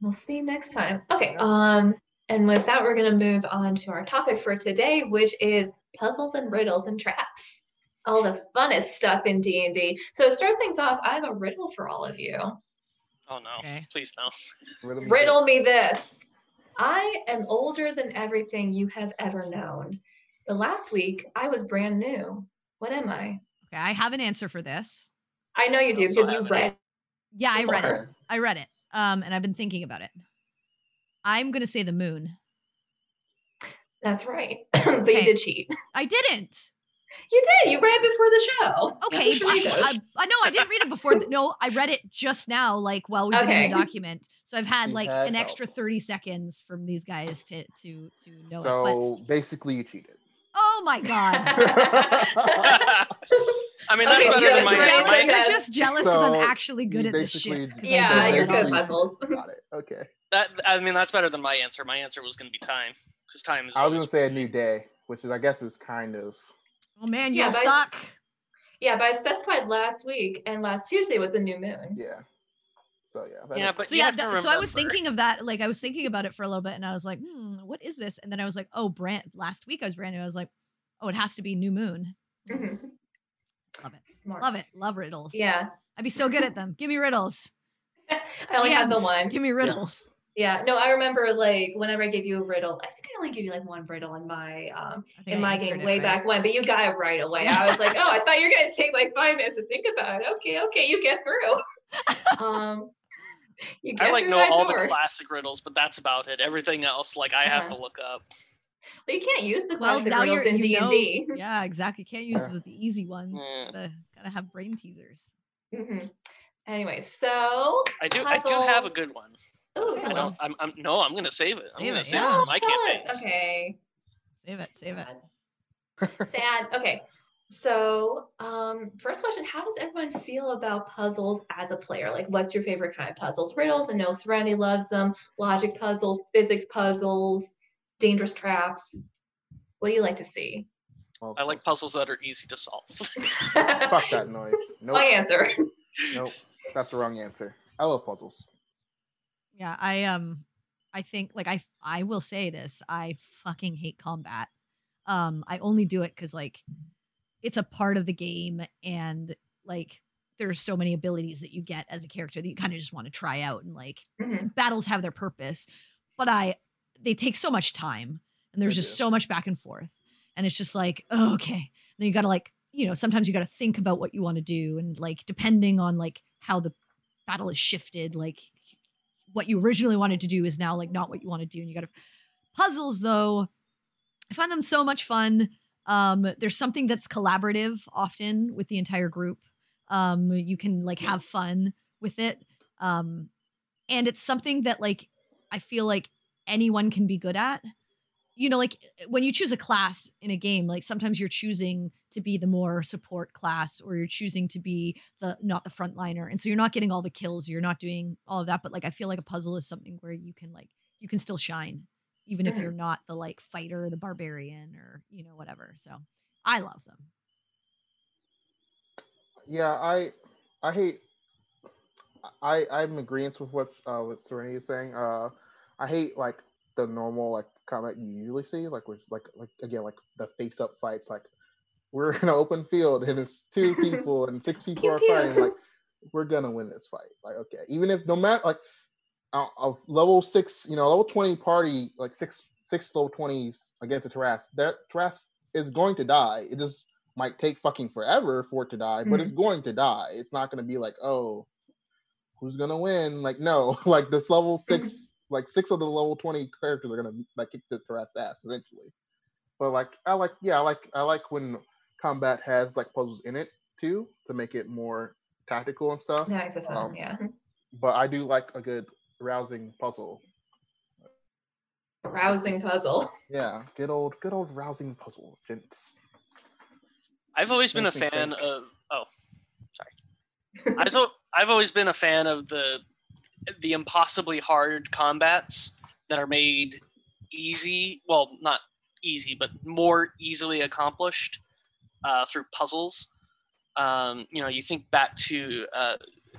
We'll see you next time. Okay. Um, and with that, we're gonna move on to our topic for today, which is puzzles and riddles and traps. All the funnest stuff in D and D. So to start things off, I have a riddle for all of you. Oh no! Okay. Please no. Riddle me Riddle this. me this. I am older than everything you have ever known. But last week, I was brand new. What am I? Okay, I have an answer for this. I know you do because you read. Yeah, I read it. I read it. Um, and I've been thinking about it. I'm gonna say the moon. That's right. but you did cheat. I didn't. You did. You read before the show. Okay, I. I, I know I didn't read it before. th- No, I read it just now, like while we've been in the document. So I've had like had an extra 30 seconds from these guys to to to know it. But So basically, you cheated. Oh my god. I mean, that's Okay, better than just my you're, answer. jealous, you're just jealous because So, I'm actually good at this basically shit. 'cause I Yeah, do you're good the at puzzles. Got it. Okay. that I mean, that's better than my answer. My answer was going to be time because time is. I was gonna say a new day, which is I guess is kind of Oh man, you Yeah, all but I- suck. yeah, but I specified last week, and last Tuesday was the new moon. yeah. So yeah. that Yeah, but So yeah, have that- so I was thinking of that. Like I was thinking about it for a little bit, and I was like, hmm, what is this? And then I was like, oh, brand. Last week I was brand new. I was like, oh, it has to be new moon. Mhm. Love it. Smart. Love it. Love riddles. Yeah. I'd be so good at them. Give me riddles. I only had the one. Give me riddles. Yeah. No, I remember like whenever I gave you a riddle, I think I only gave you like one riddle in my um in I my game way right. back when, but you got it right away. I was like, oh, I thought you were gonna take like five minutes to think about it. Okay, okay, you get through. um you get I like know all door. the classic riddles, but that's about it. Everything else, like I have Uh-huh. to look up. Well, you can't use the Well, classic now riddles in D and D. Yeah, exactly. You Can't use the, the easy ones. Mm. Gotta gotta have brain teasers. Mhm. Anyway, so I do. I do have a good one. oh, Okay, I don't. I'm. I'm. No, I'm gonna save it. I'm Save gonna it, save yeah. it for my tell it. campaigns. Okay. Save it. Save it. Sad. Sad. Okay. So, um, first question: How does everyone feel about puzzles as a player? Like, what's your favorite kind of puzzles? Riddles. I know Serenity loves them. Logic puzzles, physics puzzles, dangerous traps. What do you like to see? well, I like puzzles that are easy to solve. Fuck that noise. Nope. My answer. Nope. That's the wrong answer. I love puzzles. Yeah, I um I think like I I will say this, I fucking hate combat. Um I only do it cuz like it's a part of the game and like there are so many abilities that you get as a character that you kind of just want to try out and like Mhm. battles have their purpose, but I they take so much time and there's They just do. so much back and forth. And it's just like, oh, okay. And then you got to like, you know, sometimes you got to think about what you want to do and like depending on like how the battle is shifted, like what you originally wanted to do is now like not what you want to do and you got to puzzles though. I find them so much fun. Um there's something that's collaborative often with the entire group. Um you can like have fun with it. Um and it's something that like I feel like anyone can be good at. You know, like when you choose a class in a game, like sometimes you're choosing to be the more support class or you're choosing to be the not the frontliner. And so you're not getting all the kills, you're not doing all of that. But like I feel like a puzzle is something where you can like you can still shine, even if you're not the like fighter or the barbarian or you know, whatever. So I love them. Yeah, I I hate I I'm in agreement with what uh what Serenity is saying. Uh I hate like the normal like combat you usually see, like with like like again like the face up fights, like we're in an open field and it's two people and six people Pew, are pew. fighting, like we're gonna win this fight. Like okay, even if no matter like of level six, you know, level twenty party, like six six level twenties against a Tarrasque, that Tarrasque is going to die. It just might take fucking forever for it to die, but it's mm-hmm. going to die. It's not gonna be like, oh, who's gonna win? Like, no, like this level six, mm-hmm. Like six of the level twenty characters are gonna like kick the Tarrasque ass eventually. But like, I like, yeah, I like, I like when combat has like puzzles in it too to make it more tactical and stuff. Nice of fun. Um, yeah. But I do like a good rousing puzzle. Rousing puzzle. Yeah, good old, good old rousing puzzle, gents. I've always been a fan think. of. Oh, sorry. I've I've always been a fan of the the impossibly hard combats that are made easy. Well, not easy, but more easily accomplished uh, through puzzles. Um, you know, you think back to uh,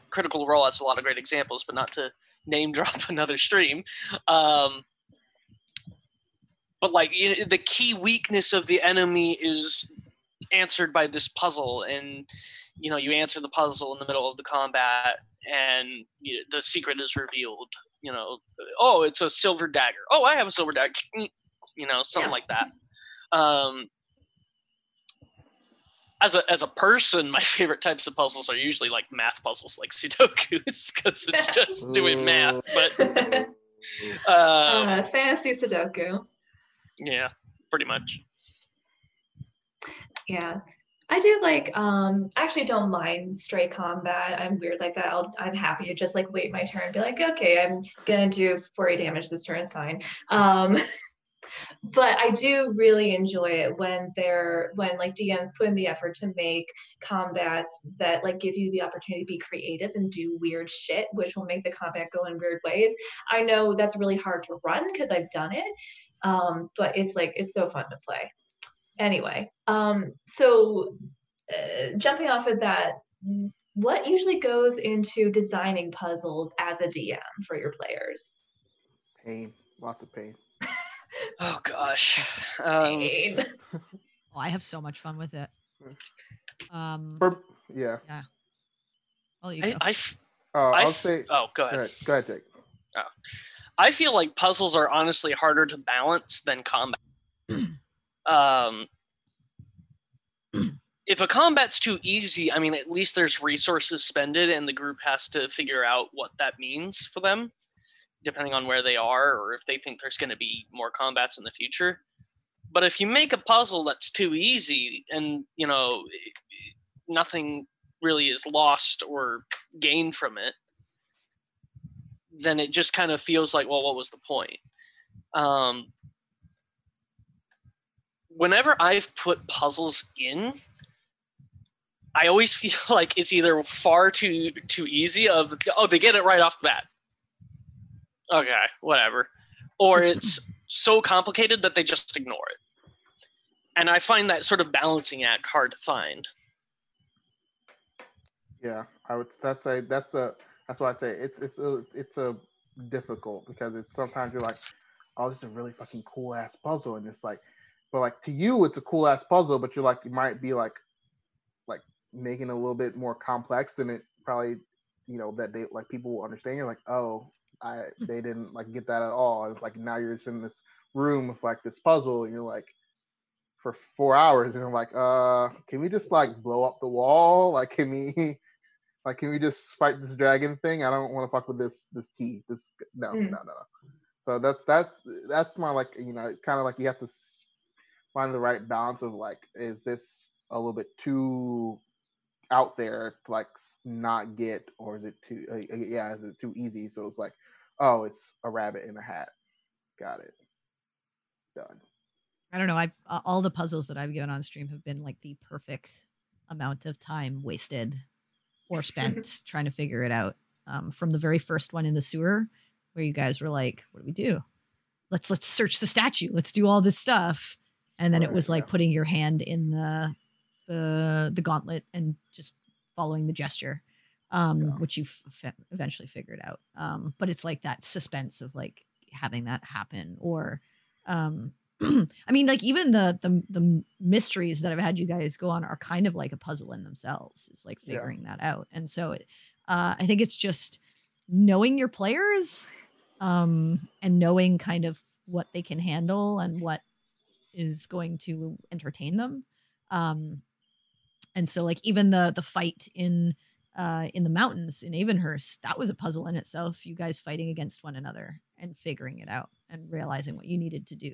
Critical Role has a lot of great examples, but not to name drop another stream. Um, but like you know, the key weakness of the enemy is answered by this puzzle and you know you answer the puzzle in the middle of the combat and you the secret is revealed you know, oh, it's a silver dagger. Oh, I have a silver dagger. You know, something Yeah. like that. Um, as a as a person, my favorite types of puzzles are usually like math puzzles, like Sudoku's, because it's just doing math. But uh, uh, fantasy Sudoku. yeah, pretty much. Yeah. I do like um I actually don't mind straight combat. I'm weird like that. I'll I'm happy to just like wait my turn and be like, okay, I'm gonna do 40 damage this turn, it's fine. Um but I do really enjoy it when they're when like DMs put in the effort to make combats that like give you the opportunity to be creative and do weird shit, which will make the combat go in weird ways. I know that's really hard to run because I've done it. Um, but it's like it's so fun to play anyway um so uh, jumping off of that what usually goes into designing puzzles as a dm for your players Pain, lots of pain. Oh gosh. Um, Pain. Oh, I have so much fun with it. Um, For, yeah. oh, you I, go. I f- Uh, I I'll f- say. oh, go Go ahead. ahead. Go ahead, Jake. I feel like puzzles are honestly harder to balance than combat. um, if a combat's too easy, I mean, at least there's resources spended, and the group has to figure out what that means for them, depending on where they are or if they think there's going to be more combats in the future. But if you make a puzzle that's too easy, and you know, nothing really is lost or gained from it, then it just kind of feels like, well, what was the point? Um, whenever I've put puzzles in, I always feel like it's either far too too easy of oh they get it right off the bat. Okay, whatever. Or it's so complicated that they just ignore it. And I find that sort of balancing act hard to find. Yeah, I would. That's a. That's the. That's why I say it's it's a it's a difficult because it's sometimes you're like, oh, this is a really fucking cool ass puzzle, and it's like, but like to you it's a cool ass puzzle, but you're like you might be like, like making it a little bit more complex than it probably, you know, that they like people will understand. You're like, oh, I they didn't like get that at all. And it's like now you're just in this room with like this puzzle, and you're like. For four hours, and I'm like, uh, can we just like blow up the wall? Like, can we, like, can we just fight this dragon thing? I don't want to fuck with this this key. This no Mm. no no. no. So that's that that's my like you know kind of like you have to find the right balance of like is this a little bit too out there to like not get or is it too uh, uh, yeah is it too easy? So it's like oh it's a rabbit in a hat. Got it. Done. I don't know. I uh, all the puzzles that I've given on stream have been like the perfect amount of time wasted or spent trying to figure it out. Um, from the very first one in the sewer, where you guys were like, "What do we do? Let's let's search the statue. Let's do all this stuff." And then it was like yeah. putting your hand in the the the gauntlet and just following the gesture, um, Yeah. which you f- eventually figured out. Um, but it's like that suspense of like having that happen or um I mean, like even the the the mysteries that I've had you guys go on are kind of like a puzzle in themselves. It's like Yeah. figuring that out, and so it, uh, I think it's just knowing your players, um, and knowing kind of what they can handle and what is going to entertain them. Um, and so like even the the fight in uh in the mountains in Avonhurst, that was a puzzle in itself. You guys fighting against one another and figuring it out and realizing what you needed to do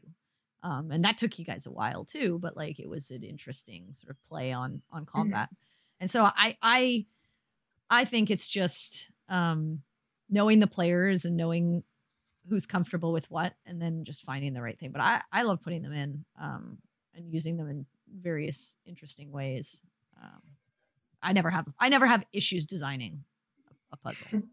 um, and that took you guys a while too but like it was an interesting sort of play on on combat and so i i i think it's just um knowing the players and knowing who's comfortable with what and then just finding the right thing but i i love putting them in um and using them in various interesting ways um i never have i never have issues designing a puzzle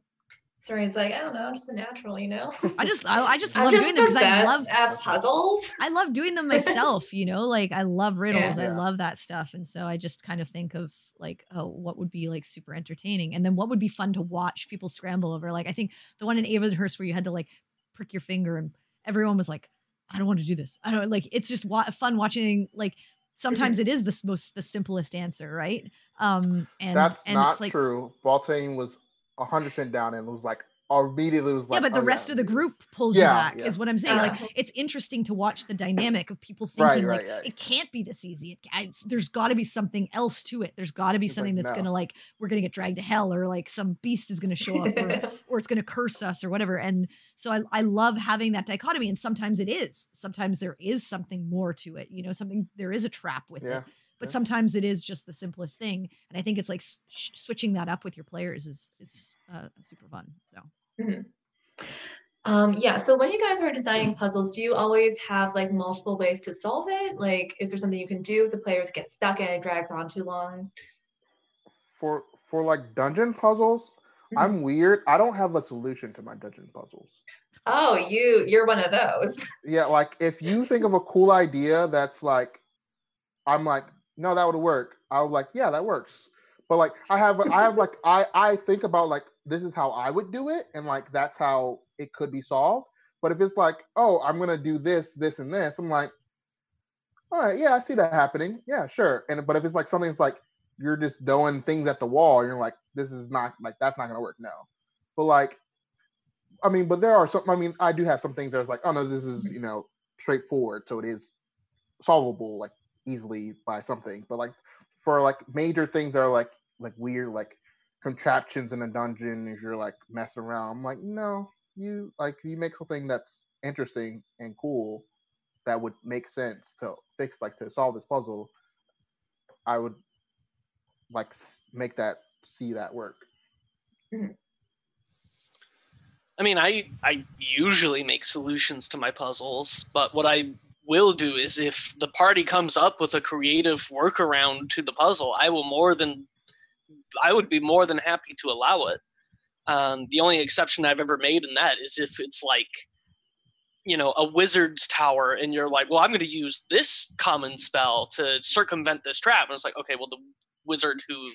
Sorry's like, I don't know, I'm just a natural, you know. i just i, I just I'm love just doing them because i love puzzles. I love doing them myself, you know, like I love riddles. I love that stuff. And so I just kind of think of like, oh, what would be like super entertaining? And then what would be fun to watch people scramble over? Like, I think the one in Avonhurst where you had to like prick your finger and everyone was like, I don't want to do this. I don't like, it's just wa- fun watching. Like, sometimes it is the most, the simplest answer, right? Um, and, That's and not it's like, true. Baltaim was hundred percent down and was like immediately was yeah, but the oh, rest yeah, of the group pulls Yeah, you back, yeah. is what I'm saying. Yeah. Like, uh-huh. it's interesting to watch the dynamic of people thinking, right, like, right. it can't be this easy. It, it's, there's got to be something else to it. There's got to be It's like, something that's no. going to, like, we're going to get dragged to hell, or like some beast is going to show up, or, or it's going to curse us, or whatever. And so I, I love having that dichotomy. And sometimes it is. Sometimes there is something more to it. You know, something, there is a trap with Yeah. it. But yeah. sometimes it is just the simplest thing. And I think it's like s- sh- switching that up with your players is, is uh, super fun. So. Um, yeah, so when you guys are designing puzzles, do you always have like multiple ways to solve it? Like, is there something you can do if the players get stuck and it drags on too long? for for like dungeon puzzles, Mhm. I'm weird. I don't have a solution to my dungeon puzzles. Oh, you you're one of those. Yeah, like if you think of a cool idea that's like, I'm like, no, that would work. I would like, yeah, that works. But like, I have, I have like, I I think about like this is how I would do it, and like that's how it could be solved. But if it's like, oh, I'm gonna do this, this, and this, I'm like, all right, yeah, I see that happening. Yeah, sure. And but if it's like something that's like you're just throwing things at the wall, and you're like, this is not like that's not gonna work. No. But like, I mean, but there are some. I mean, I do have some things that's like, oh no, this is you know straightforward, so it is solvable like easily by something. But like for like major things that are like like weird like contraptions in a dungeon, if you're like messing around, I'm like, no, you like you make something that's interesting and cool that would make sense to fix like to solve this puzzle. I would like make that see that work. I mean, I I usually make solutions to my puzzles, but what I will do is if the party comes up with a creative workaround to the puzzle, I will more than I would be more than happy to allow it. Um, the only exception I've ever made in that is if it's like, you know, a wizard's tower, and you're like, well, I'm going to use this common spell to circumvent this trap, and it's like, okay, well, the wizard who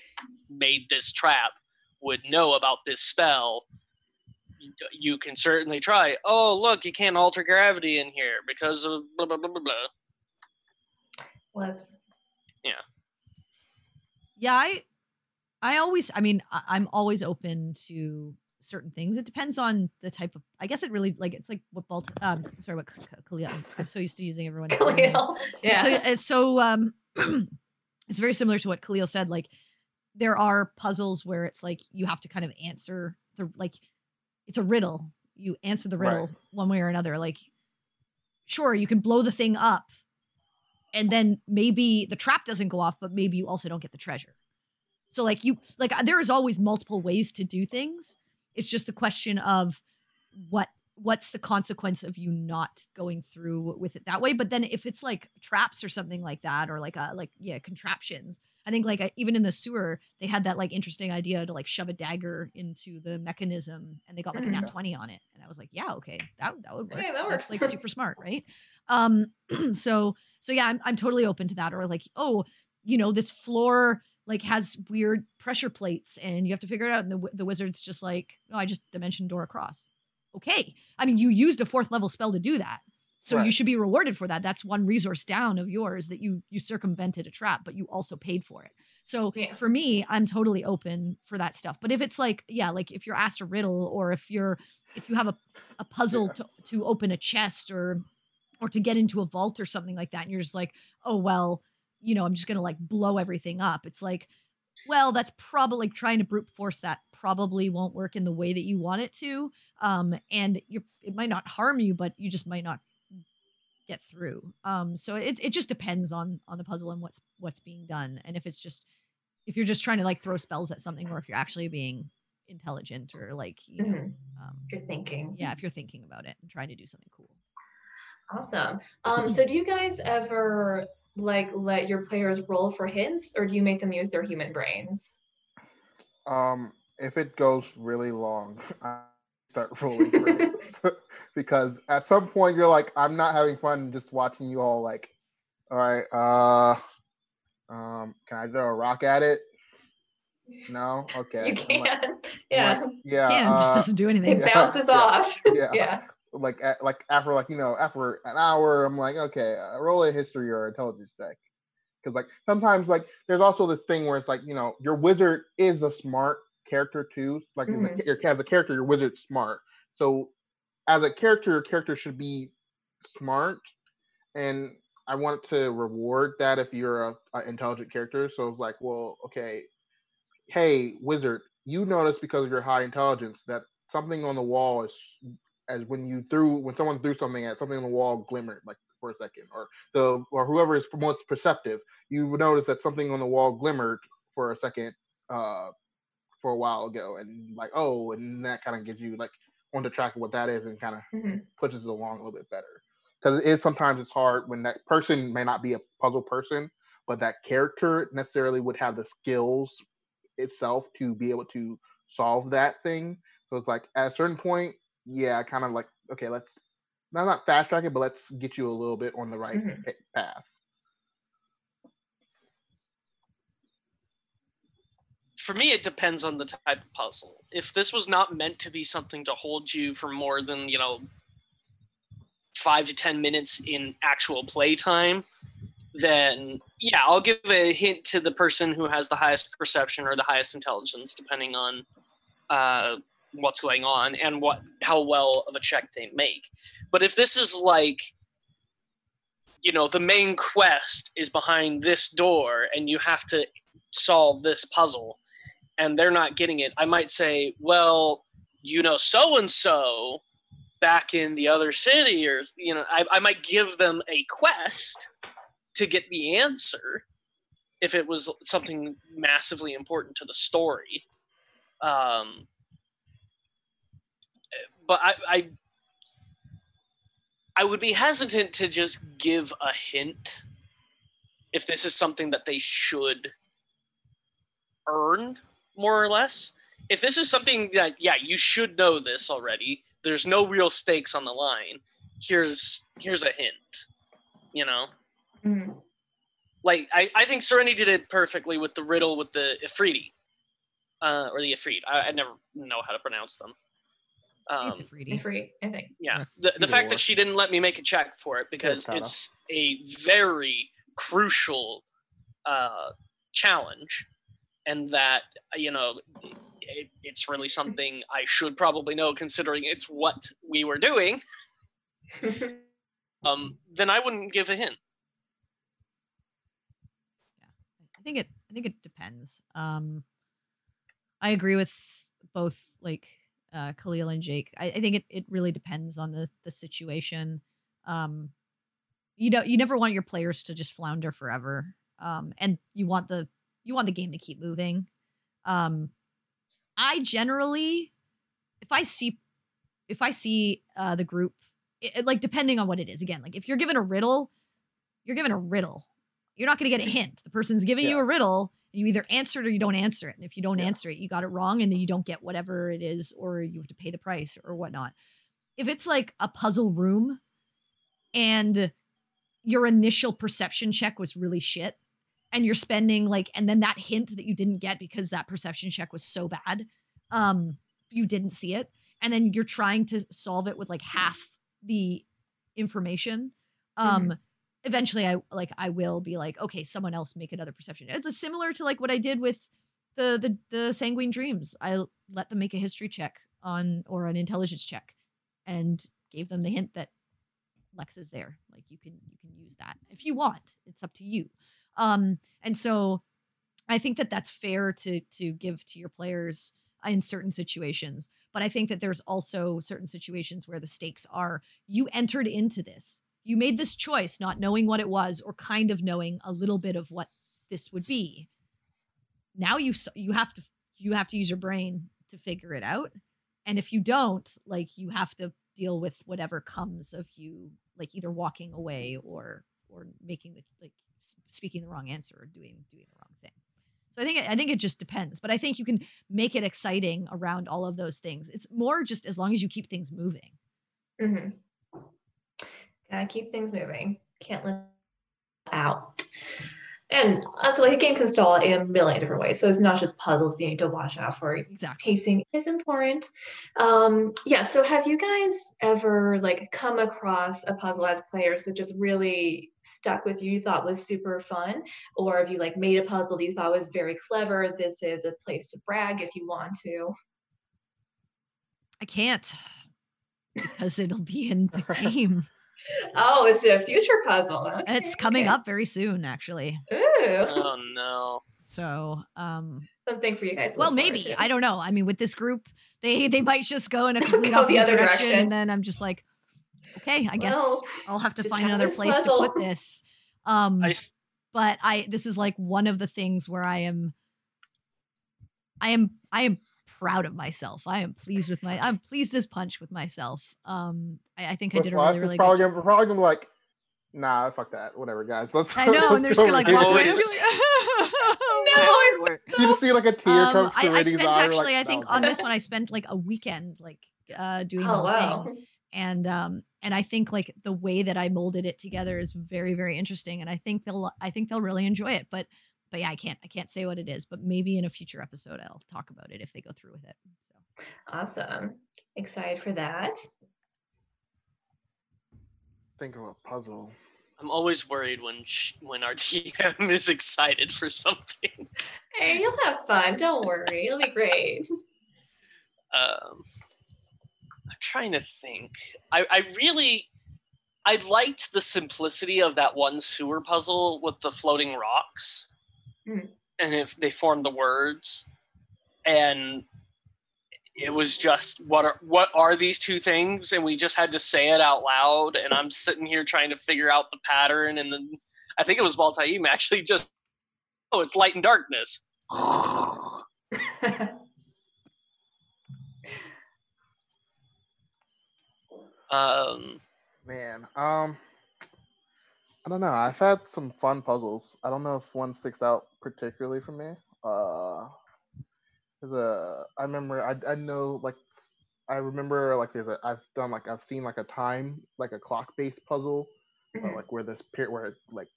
made this trap would know about this spell you can certainly try. Oh, look, you can't alter gravity in here because of blah blah blah blah blah. Whoops. Yeah, Yeah, I I always I mean, I- I'm always open to certain things. It depends on the type of I guess it really like it's like what Balt um sorry what K- K- Khalil. I'm, I'm so used to using everyone. Khalil. Yeah. So so um it's very similar to what Khalil said. Like there are puzzles where it's like you have to kind of answer the like it's a riddle. You answer the Right. riddle one way or another. Like sure, you can blow the thing up and then maybe the trap doesn't go off, but maybe you also don't get the treasure. So like you like uh, there is always multiple ways to do things. It's just the question of what what's the consequence of you not going through with it that way. But then if it's like traps or something like that, or like a like yeah contraptions, I think like even in the sewer they had that like interesting idea to like shove a dagger into the mechanism, and they got like a nat twenty on it, and I was like, yeah, okay, that that would work. Okay, that That's works. like super smart, right? Um, so so yeah, I'm I'm totally open to that. Or like, oh, you know, this floor like has weird pressure plates, and you have to figure it out. And the the wizard's just like, oh, I just dimension door across. Okay, I mean, you used a fourth level spell to do that. So you should be rewarded for that. That's one resource down of yours that you you circumvented a trap, but you also paid for it. So Yeah. for me, I'm totally open for that stuff. But if it's like, yeah, like if you're asked a riddle or if you're if you have a, a puzzle Yeah. to, to open a chest or or to get into a vault or something like that, and you're just like, oh well, you know, I'm just gonna like blow everything up. It's like, well, that's probably like trying to brute force that probably won't work in the way that you want it to. Um, and you it might not harm you, but you just might not get through. Um, so it it just depends on on the puzzle and what's what's being done, and if it's just if you're just trying to like throw spells at something, or if you're actually being intelligent or like you know, Mhm. um, You're thinking. yeah, if you're thinking about it and trying to do something cool. Awesome. Um, so do you guys ever like let your players roll for hints or do you make them use their human brains? Um, if it goes really long, I start rolling for it because at some point you're like, I'm not having fun just watching you all like, all right, uh, um, can I throw a rock at it? No, okay. You I'm like- can. Yeah. like, yeah. Can just uh, doesn't do it anything. yeah, bounces yeah, off. yeah. yeah. Like, at, like after like you know after an hour, I'm like, okay, uh, roll a history or intelligence check. Because like sometimes like there's also this thing where it's like you know your wizard is a smart character too. Like as, Mhm. a, your- as a character, your wizard's smart. So as a character, your character should be smart, and I want to reward that if you're a, a intelligent character. So it's like, well, okay, hey wizard, you notice because of your high intelligence that something on the wall is as when you threw when someone threw something at something on the wall glimmered like for a second, or the or whoever is most perceptive, you would notice that something on the wall glimmered for a second uh for a while ago, and like oh, and that kind of gives you like on the track of what that is, and kind of Mhm. pushes it along a little bit better. Because it is sometimes it's hard when that person may not be a puzzle person, but that character necessarily would have the skills itself to be able to solve that thing. So it's like at a certain point, yeah, kind of like okay, let's not not fast track it, but let's get you a little bit on the right Mhm. path. For me, it depends on the type of puzzle. If this was not meant to be something to hold you for more than, you know, five to 10 minutes in actual playtime, then yeah, I'll give a hint to the person who has the highest perception or the highest intelligence, depending on uh, what's going on and what how well of a check they make. But if this is like, you know, the main quest is behind this door and you have to solve this puzzle and they're not getting it, I might say, well, you know, so and so back in the other city, or, you know, I, I might give them a quest to get the answer if it was something massively important to the story. Um, but I, I, I would be hesitant to just give a hint if this is something that they should earn more or less. If this is something that yeah, you should know this already. There's no real stakes on the line. Here's here's a hint. You know? Mhm. Like I, I think Serenity did it perfectly with the riddle with the Ifriti. Uh, or the Ifrit. I, I never know how to pronounce them. Um, It's a freebie. Free, I think. yeah Yeah. the, the Either fact or. that she didn't let me make a check for it because kinda. it's a very crucial uh, challenge and that you know it, it's really something i should probably know considering it's what we were doing um, then i wouldn't give a hint Yeah, I think it I think it depends. Um I agree with both like uh Khalil and Jake. I, I think it, it really depends on the the situation. Um you know you never want your players to just flounder forever. Um and you want the you want the game to keep moving. Um I generally if I see if I see uh the group it, it- like depending on what it is again like if you're given a riddle you're given a riddle you're not going to get a hint the person's giving you a riddle and you either answer it or you don't answer it and if you don't Yeah. answer it you got it wrong and then you don't get whatever it is or you have to pay the price or whatnot if it's like a puzzle room and your initial perception check was really shit and you're spending like and then that hint that you didn't get because that perception check was so bad um you didn't see it. And then you're trying to solve it with like half the information. Um eventually i like i will be like okay someone else make another perception. It's a similar to like what i did with the the the sanguine dreams. I let them make a history check on or an intelligence check and gave them the hint that lex is there. Like you can you can use that if you want. It's up to you um and so i think that that's fair to to give to your players in certain situations but i think that there's also certain situations where the stakes are you entered into this. You made this choice not knowing what it was or kind of knowing a little bit of what this would be. Now you you have to you have to use your brain to figure it out and if you don't like you have to deal with whatever comes of you like either walking away or or making the like speaking the wrong answer or doing doing the wrong thing so i think i think it just depends but i think you can make it exciting around all of those things it's more just as long as you keep things moving hmm Gotta keep things moving. Can't let out. And also, like a game can stall in a million different ways. So it's not just puzzles you need to watch out for. Exactly. Pacing is important. Um, yeah. So have you guys ever like come across a puzzle as players that just really stuck with you, you thought was super fun, or have you like made a puzzle that you thought was very clever? This is a place to brag if you want to. I can't because it'll be in the game. Oh, it's a future puzzle. Okay, it's coming okay. up very soon, actually. Ooh, Oh no. So, um, something for you guys. to well, maybe to. I don't know. I mean, with this group, they they might just go in a complete Go the opposite other direction, direction. and then I'm just like, okay, I guess Well, I'll have to find have another place puzzle. to put this. Um, I s- but I this is like one of the things where I am I am I am proud of myself. I am pleased with my I'm pleased as punch with myself. Um I, I think I With did a us, really, really probably good gonna, we're probably gonna be like, nah, fuck that. Whatever, guys. Let's. I know, and they're just gonna like with walk it." away and be Always. like, No, You just see like a tear um, come I, I spent eye, actually like, I think "No, on this one I spent like a weekend like uh doing the Oh whole wow. thing. and um and i think like the way that i molded it together is very very interesting and i think they'll i think they'll really enjoy it but but yeah i can't i can't say what it is but maybe in a future episode i'll talk about it if they go through with it so Awesome. Excited for that. Think of a puzzle. I'm always worried when sh- when our DM is excited for something. Hey, you'll have fun. Don't worry. It'll be great. Um, I'm trying to think. I, I really I liked the simplicity of that one sewer puzzle with the floating rocks, Hmm. and if they formed the words, and it was just what are what are these two things, and we just had to say it out loud, and I'm sitting here trying to figure out the pattern, and then I think it was Baltaim actually just oh it's light and darkness. Um, Man, um, I don't know. I've had some fun puzzles. I don't know if one sticks out particularly for me. Uh, there's a. I remember. I I know like. I remember like there's a. I've done like I've seen like a time like a clock based puzzle, uh, Mhm. like where this period where like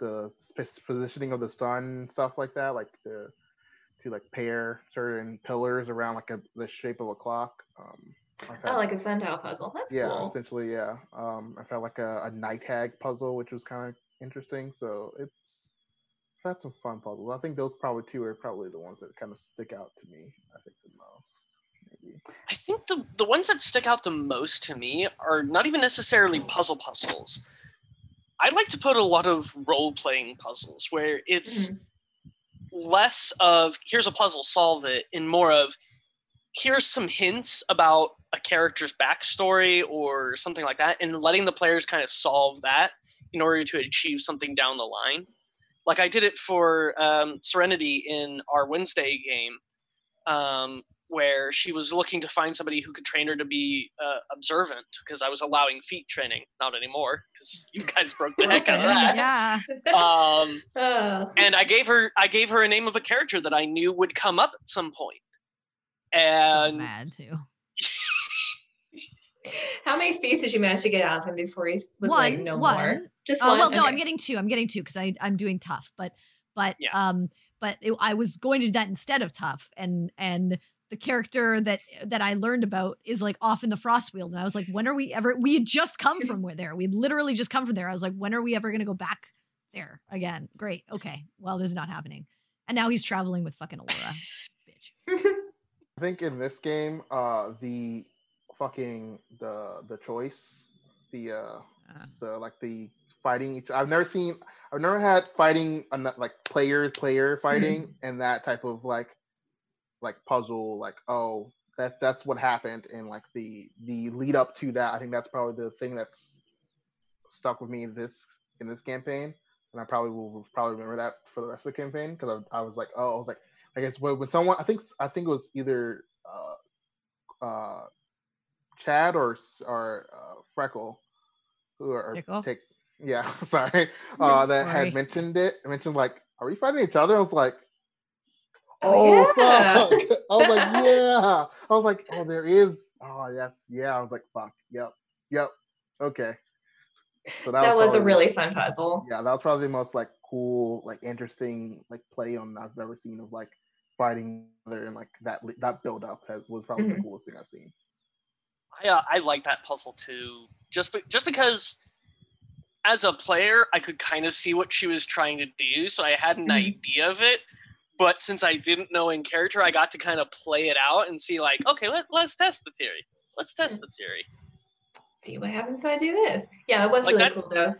the positioning of the sun and stuff like that, like the to like pair certain pillars around like a the shape of a clock. Um, I've oh, like a sundial puzzle. That's yeah, cool. essentially, yeah. Um, I felt like a, a night tag puzzle, which was kind of interesting. So it's I've had some fun puzzles. I think those probably two are probably the ones that kind of stick out to me. I think the most. Maybe. I think the the ones that stick out the most to me are not even necessarily puzzle puzzles. I like to put a lot of role playing puzzles where it's Mhm. less of here's a puzzle, solve it, and more of here's some hints about a character's backstory or something like that, and letting the players kind of solve that in order to achieve something down the line. Like I did it for um, Serenity in our Wednesday game, um, where she was looking to find somebody who could train her to be uh, observant because I was allowing feat training. Not anymore because you guys broke the heck out of that. yeah Um, Oh. and I gave her I gave her a name of a character that I knew would come up at some point. so And mad too How many feet did you manage to get out of him before he was like no one. more? Just Uh, one. well, no, I'm getting two. I'm getting two because I I'm doing tough, but but Yeah. um but it, I was going to do that instead of tough, and and the character that that I learned about is like off in the frost wheel, and I was like, when are we ever? We had just come from where there. We'd literally just come from there. I was like, when are we ever gonna go back there again? Great, okay. Well, this is not happening, and now he's traveling with fucking Alora, bitch. I think in this game, uh, the fucking the the choice, the uh, Uh, the like the fighting each. I've never seen. I've never had fighting like player player fighting and that type of like like puzzle. Like oh, that's that's what happened and like the the lead up to that. I think that's probably the thing that's stuck with me this in this campaign, and I probably will probably remember that for the rest of the campaign because I, I was like oh I was like I guess when, when someone I think I think it was either uh uh Chad or or uh, Freckle who are or Tickle? take yeah sorry uh that Sorry. had mentioned it mentioned like are we fighting each other I was like Oh, oh yeah. fuck I was like yeah I was like oh there is oh yes yeah I was like fuck yep yep okay so that was was a probably- really fun puzzle. yeah that was probably the most like cool, like interesting, like play on I've ever seen of like fighting there and like that that build up has was probably Mhm. the coolest thing I've seen. I, uh, I like that puzzle too. Just be, just because, as a player, I could kind of see what she was trying to do, so I had an Mhm. idea of it. But since I didn't know in character, I got to kind of play it out and see, like, okay, let, let's test the theory. Let's test the theory. See what happens if I do this. Yeah, it was Like really that- cool though.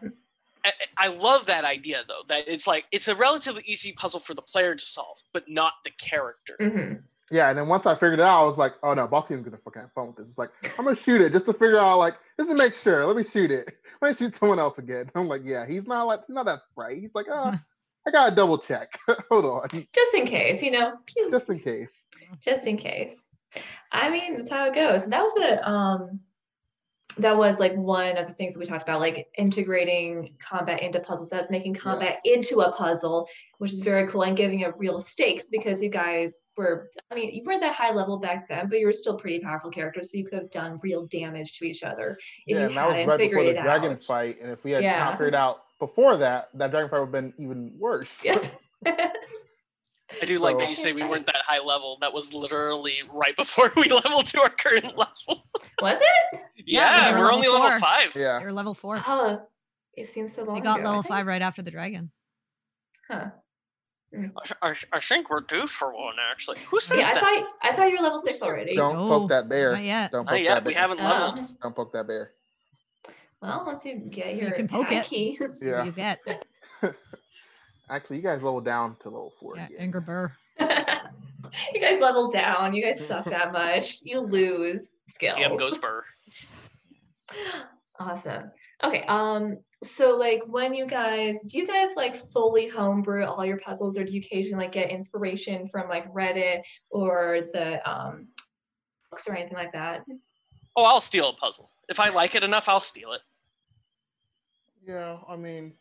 I, I love that idea though. That it's like it's a relatively easy puzzle for the player to solve, but not the character. hmm Yeah, and then once I figured it out, I was like, oh no, Boss Team's gonna fucking have fun with this. It's like I'm gonna shoot it just to figure out like just to make sure. Let me shoot it. Let me shoot someone else again. I'm like, yeah, he's not like he's not that bright. He's like, oh, I gotta double check. Hold on, Just in case, you know, pew, just in case. just in case. I mean, that's how it goes. That was the um that was like one of the things that we talked about, like integrating combat into puzzles. That's making combat into a puzzle, which is very cool and giving it real stakes because you guys were, I mean, you weren't that high level back then, but you were still pretty powerful characters, so you could have done real damage to each other if yeah, you and that was hadn't right figured before the dragon out. fight. And if we had Yeah. not figured out before that, that dragon fight would have been even worse. Yeah. I do like that you say we weren't that high level. That was literally right before we leveled to our current level. was it? Yeah, they were we're level only level five. yeah. They were level four. Oh, it seems so long They got ago. Level think- five right after the dragon. Huh. Hmm. I, I, I think we're due for one actually. Who said Yeah, I thought I thought you were level six already. Don't No, poke that bear. Not yet. Don't Not poke yet. that We bear. haven't Oh. leveled. Don't poke that bear. Well, once you get your can poke it. key, Yeah. you get. Actually, you guys leveled down to level four Yeah, again. Anger Burr. you guys level down. You guys suck that much. You lose skills. DM goes burr. Awesome. Okay. Um. So, like, when you guys do, you guys like fully homebrew all your puzzles, or do you occasionally like get inspiration from like Reddit or the um books or anything like that? Oh, I'll steal a puzzle. If I like it enough, I'll steal it. Yeah, I mean,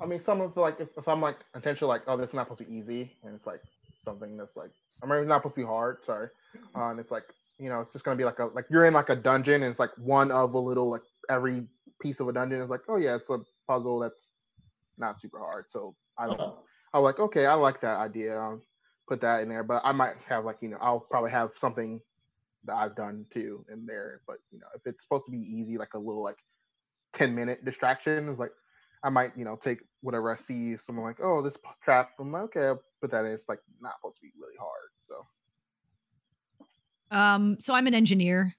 I mean, some of the like, if, if I'm like intentionally like, oh, this is not supposed to be easy, and it's like something that's like, I mean, it's not supposed to be hard. Sorry, uh, and it's like, you know, it's just gonna be like a like you're in like a dungeon, and it's like one of a little like every piece of a dungeon is like, oh yeah, it's a puzzle that's not super hard. So I don't, Uh-huh. I'm like, okay, I like that idea. I'll put that in there, but I might have like, you know, I'll probably have something that I've done too in there. But you know, if it's supposed to be easy, like a little like 10 minute distraction, it's like I might, you know, take whatever I see, someone like, oh, this trap. I'm like, okay, I'll put that in. It's like not supposed to be really hard. So Um, so I'm an engineer,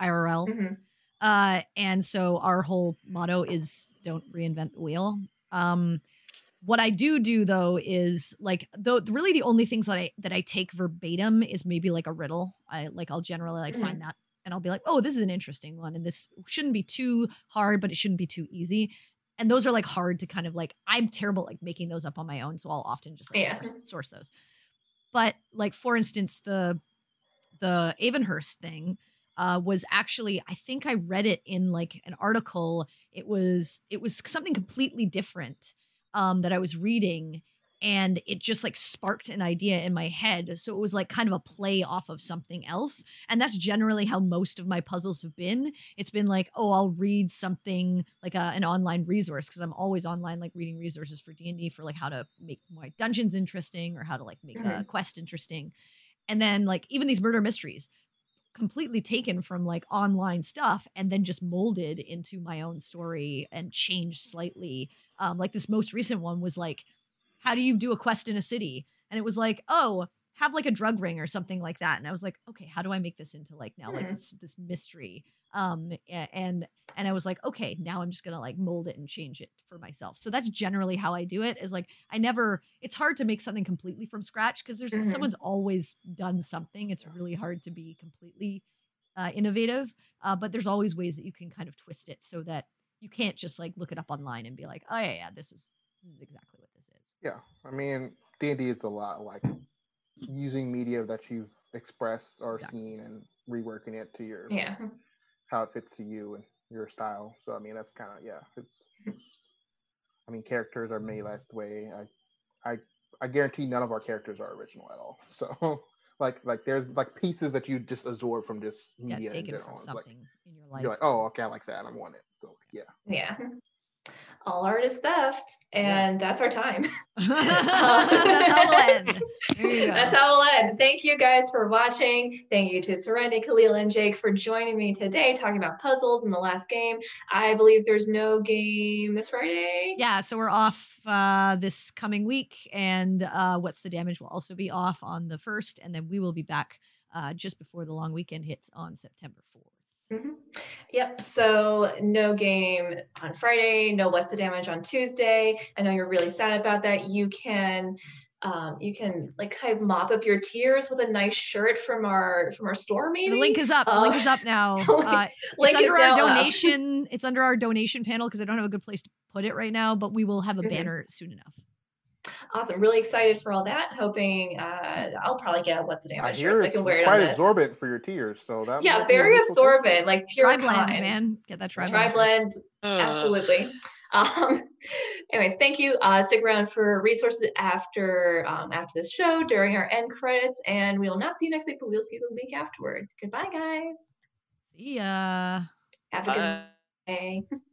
IRL. Mhm. Uh, and so our whole motto is don't reinvent the wheel. Um, what I do do though is like though really the only things that I that I take verbatim is maybe like a riddle. I like I'll generally like find that and I'll be like, oh, this is an interesting one, and this shouldn't be too hard, but it shouldn't be too easy. And those are like hard to kind of like I'm terrible like making those up on my own, so I'll often just like Yeah. source, source those. But like for instance, the the Avonhurst thing uh, was actually I think I read it in like an article. It was it was something completely different um, that I was reading, and it just like sparked an idea in my head. So it was like kind of a play off of something else, and that's generally how most of my puzzles have been. It's been like, oh, I'll read something like a, an online resource because I'm always online like reading resources for D and D for like how to make my dungeons interesting or how to like make a quest interesting, and then like even these murder mysteries completely taken from like online stuff and then just molded into my own story and changed slightly. Um, like this most recent one was like, how do you do a quest in a city? And it was like, oh, have like a drug ring or something like that. And I was like, okay, how do I make this into like now like Hmm. this this mystery? Um, and and I was like, okay, now I'm just gonna like mold it and change it for myself. So that's generally how I do it. Is like I never. It's hard to make something completely from scratch because there's Mhm. someone's always done something. It's really hard to be completely uh, innovative. Uh, but there's always ways that you can kind of twist it so that you can't just like look it up online and be like, oh yeah, yeah, this is this is exactly what this is. Yeah, I mean, D and D is a lot like using media that you've expressed or Exactly. seen and reworking it to your Yeah. how it fits to you and your style. So I mean, that's kind of yeah. It's. I mean, characters are made mm-hmm. that way. I, I, I guarantee none of our characters are original at all. So, like, like there's like pieces that you just absorb from just Yeah, media in taken from It's like something in your life. you're like, oh, okay, I like that. I want it. So yeah. Yeah. All art is theft, and that's our time. That's how we'll end. There you go. That's how we'll end. Thank you guys for watching. Thank you to Serenity, Khalil, and Jake for joining me today talking about puzzles in the last game. I believe there's no game this Friday. Yeah, so we're off uh, this coming week, and uh, What's the Damage will also be off on the 1st, and then we will be back uh, just before the long weekend hits on September 4th. Mhm. Yep. So no game on Friday. No what's the damage on Tuesday. I know you're really sad about that. You can, um, you can like kind of mop up your tears with a nice shirt from our from our store. Maybe The link is up. The link Uh, is up now. link- Uh, it's under our now up. donation. It's under our donation panel because I don't have a good place to put it right now, but we will have a Mhm. banner soon enough. Awesome. Really excited for all that. Hoping uh, I'll probably get a what's the I damage shirt hear so I it's can wear it on quite this. absorbent for your tears, so that Yeah, might very useful thing. absorbent, like pure Tri blend, kind. man. Get that tri Tri blend, Uh, absolutely. Um, anyway, thank you. Uh, stick around for resources after um, after this show during our end credits, and we will not see you next week, but we'll see you the week afterward. Goodbye, guys. See ya. Have a Bye. good day.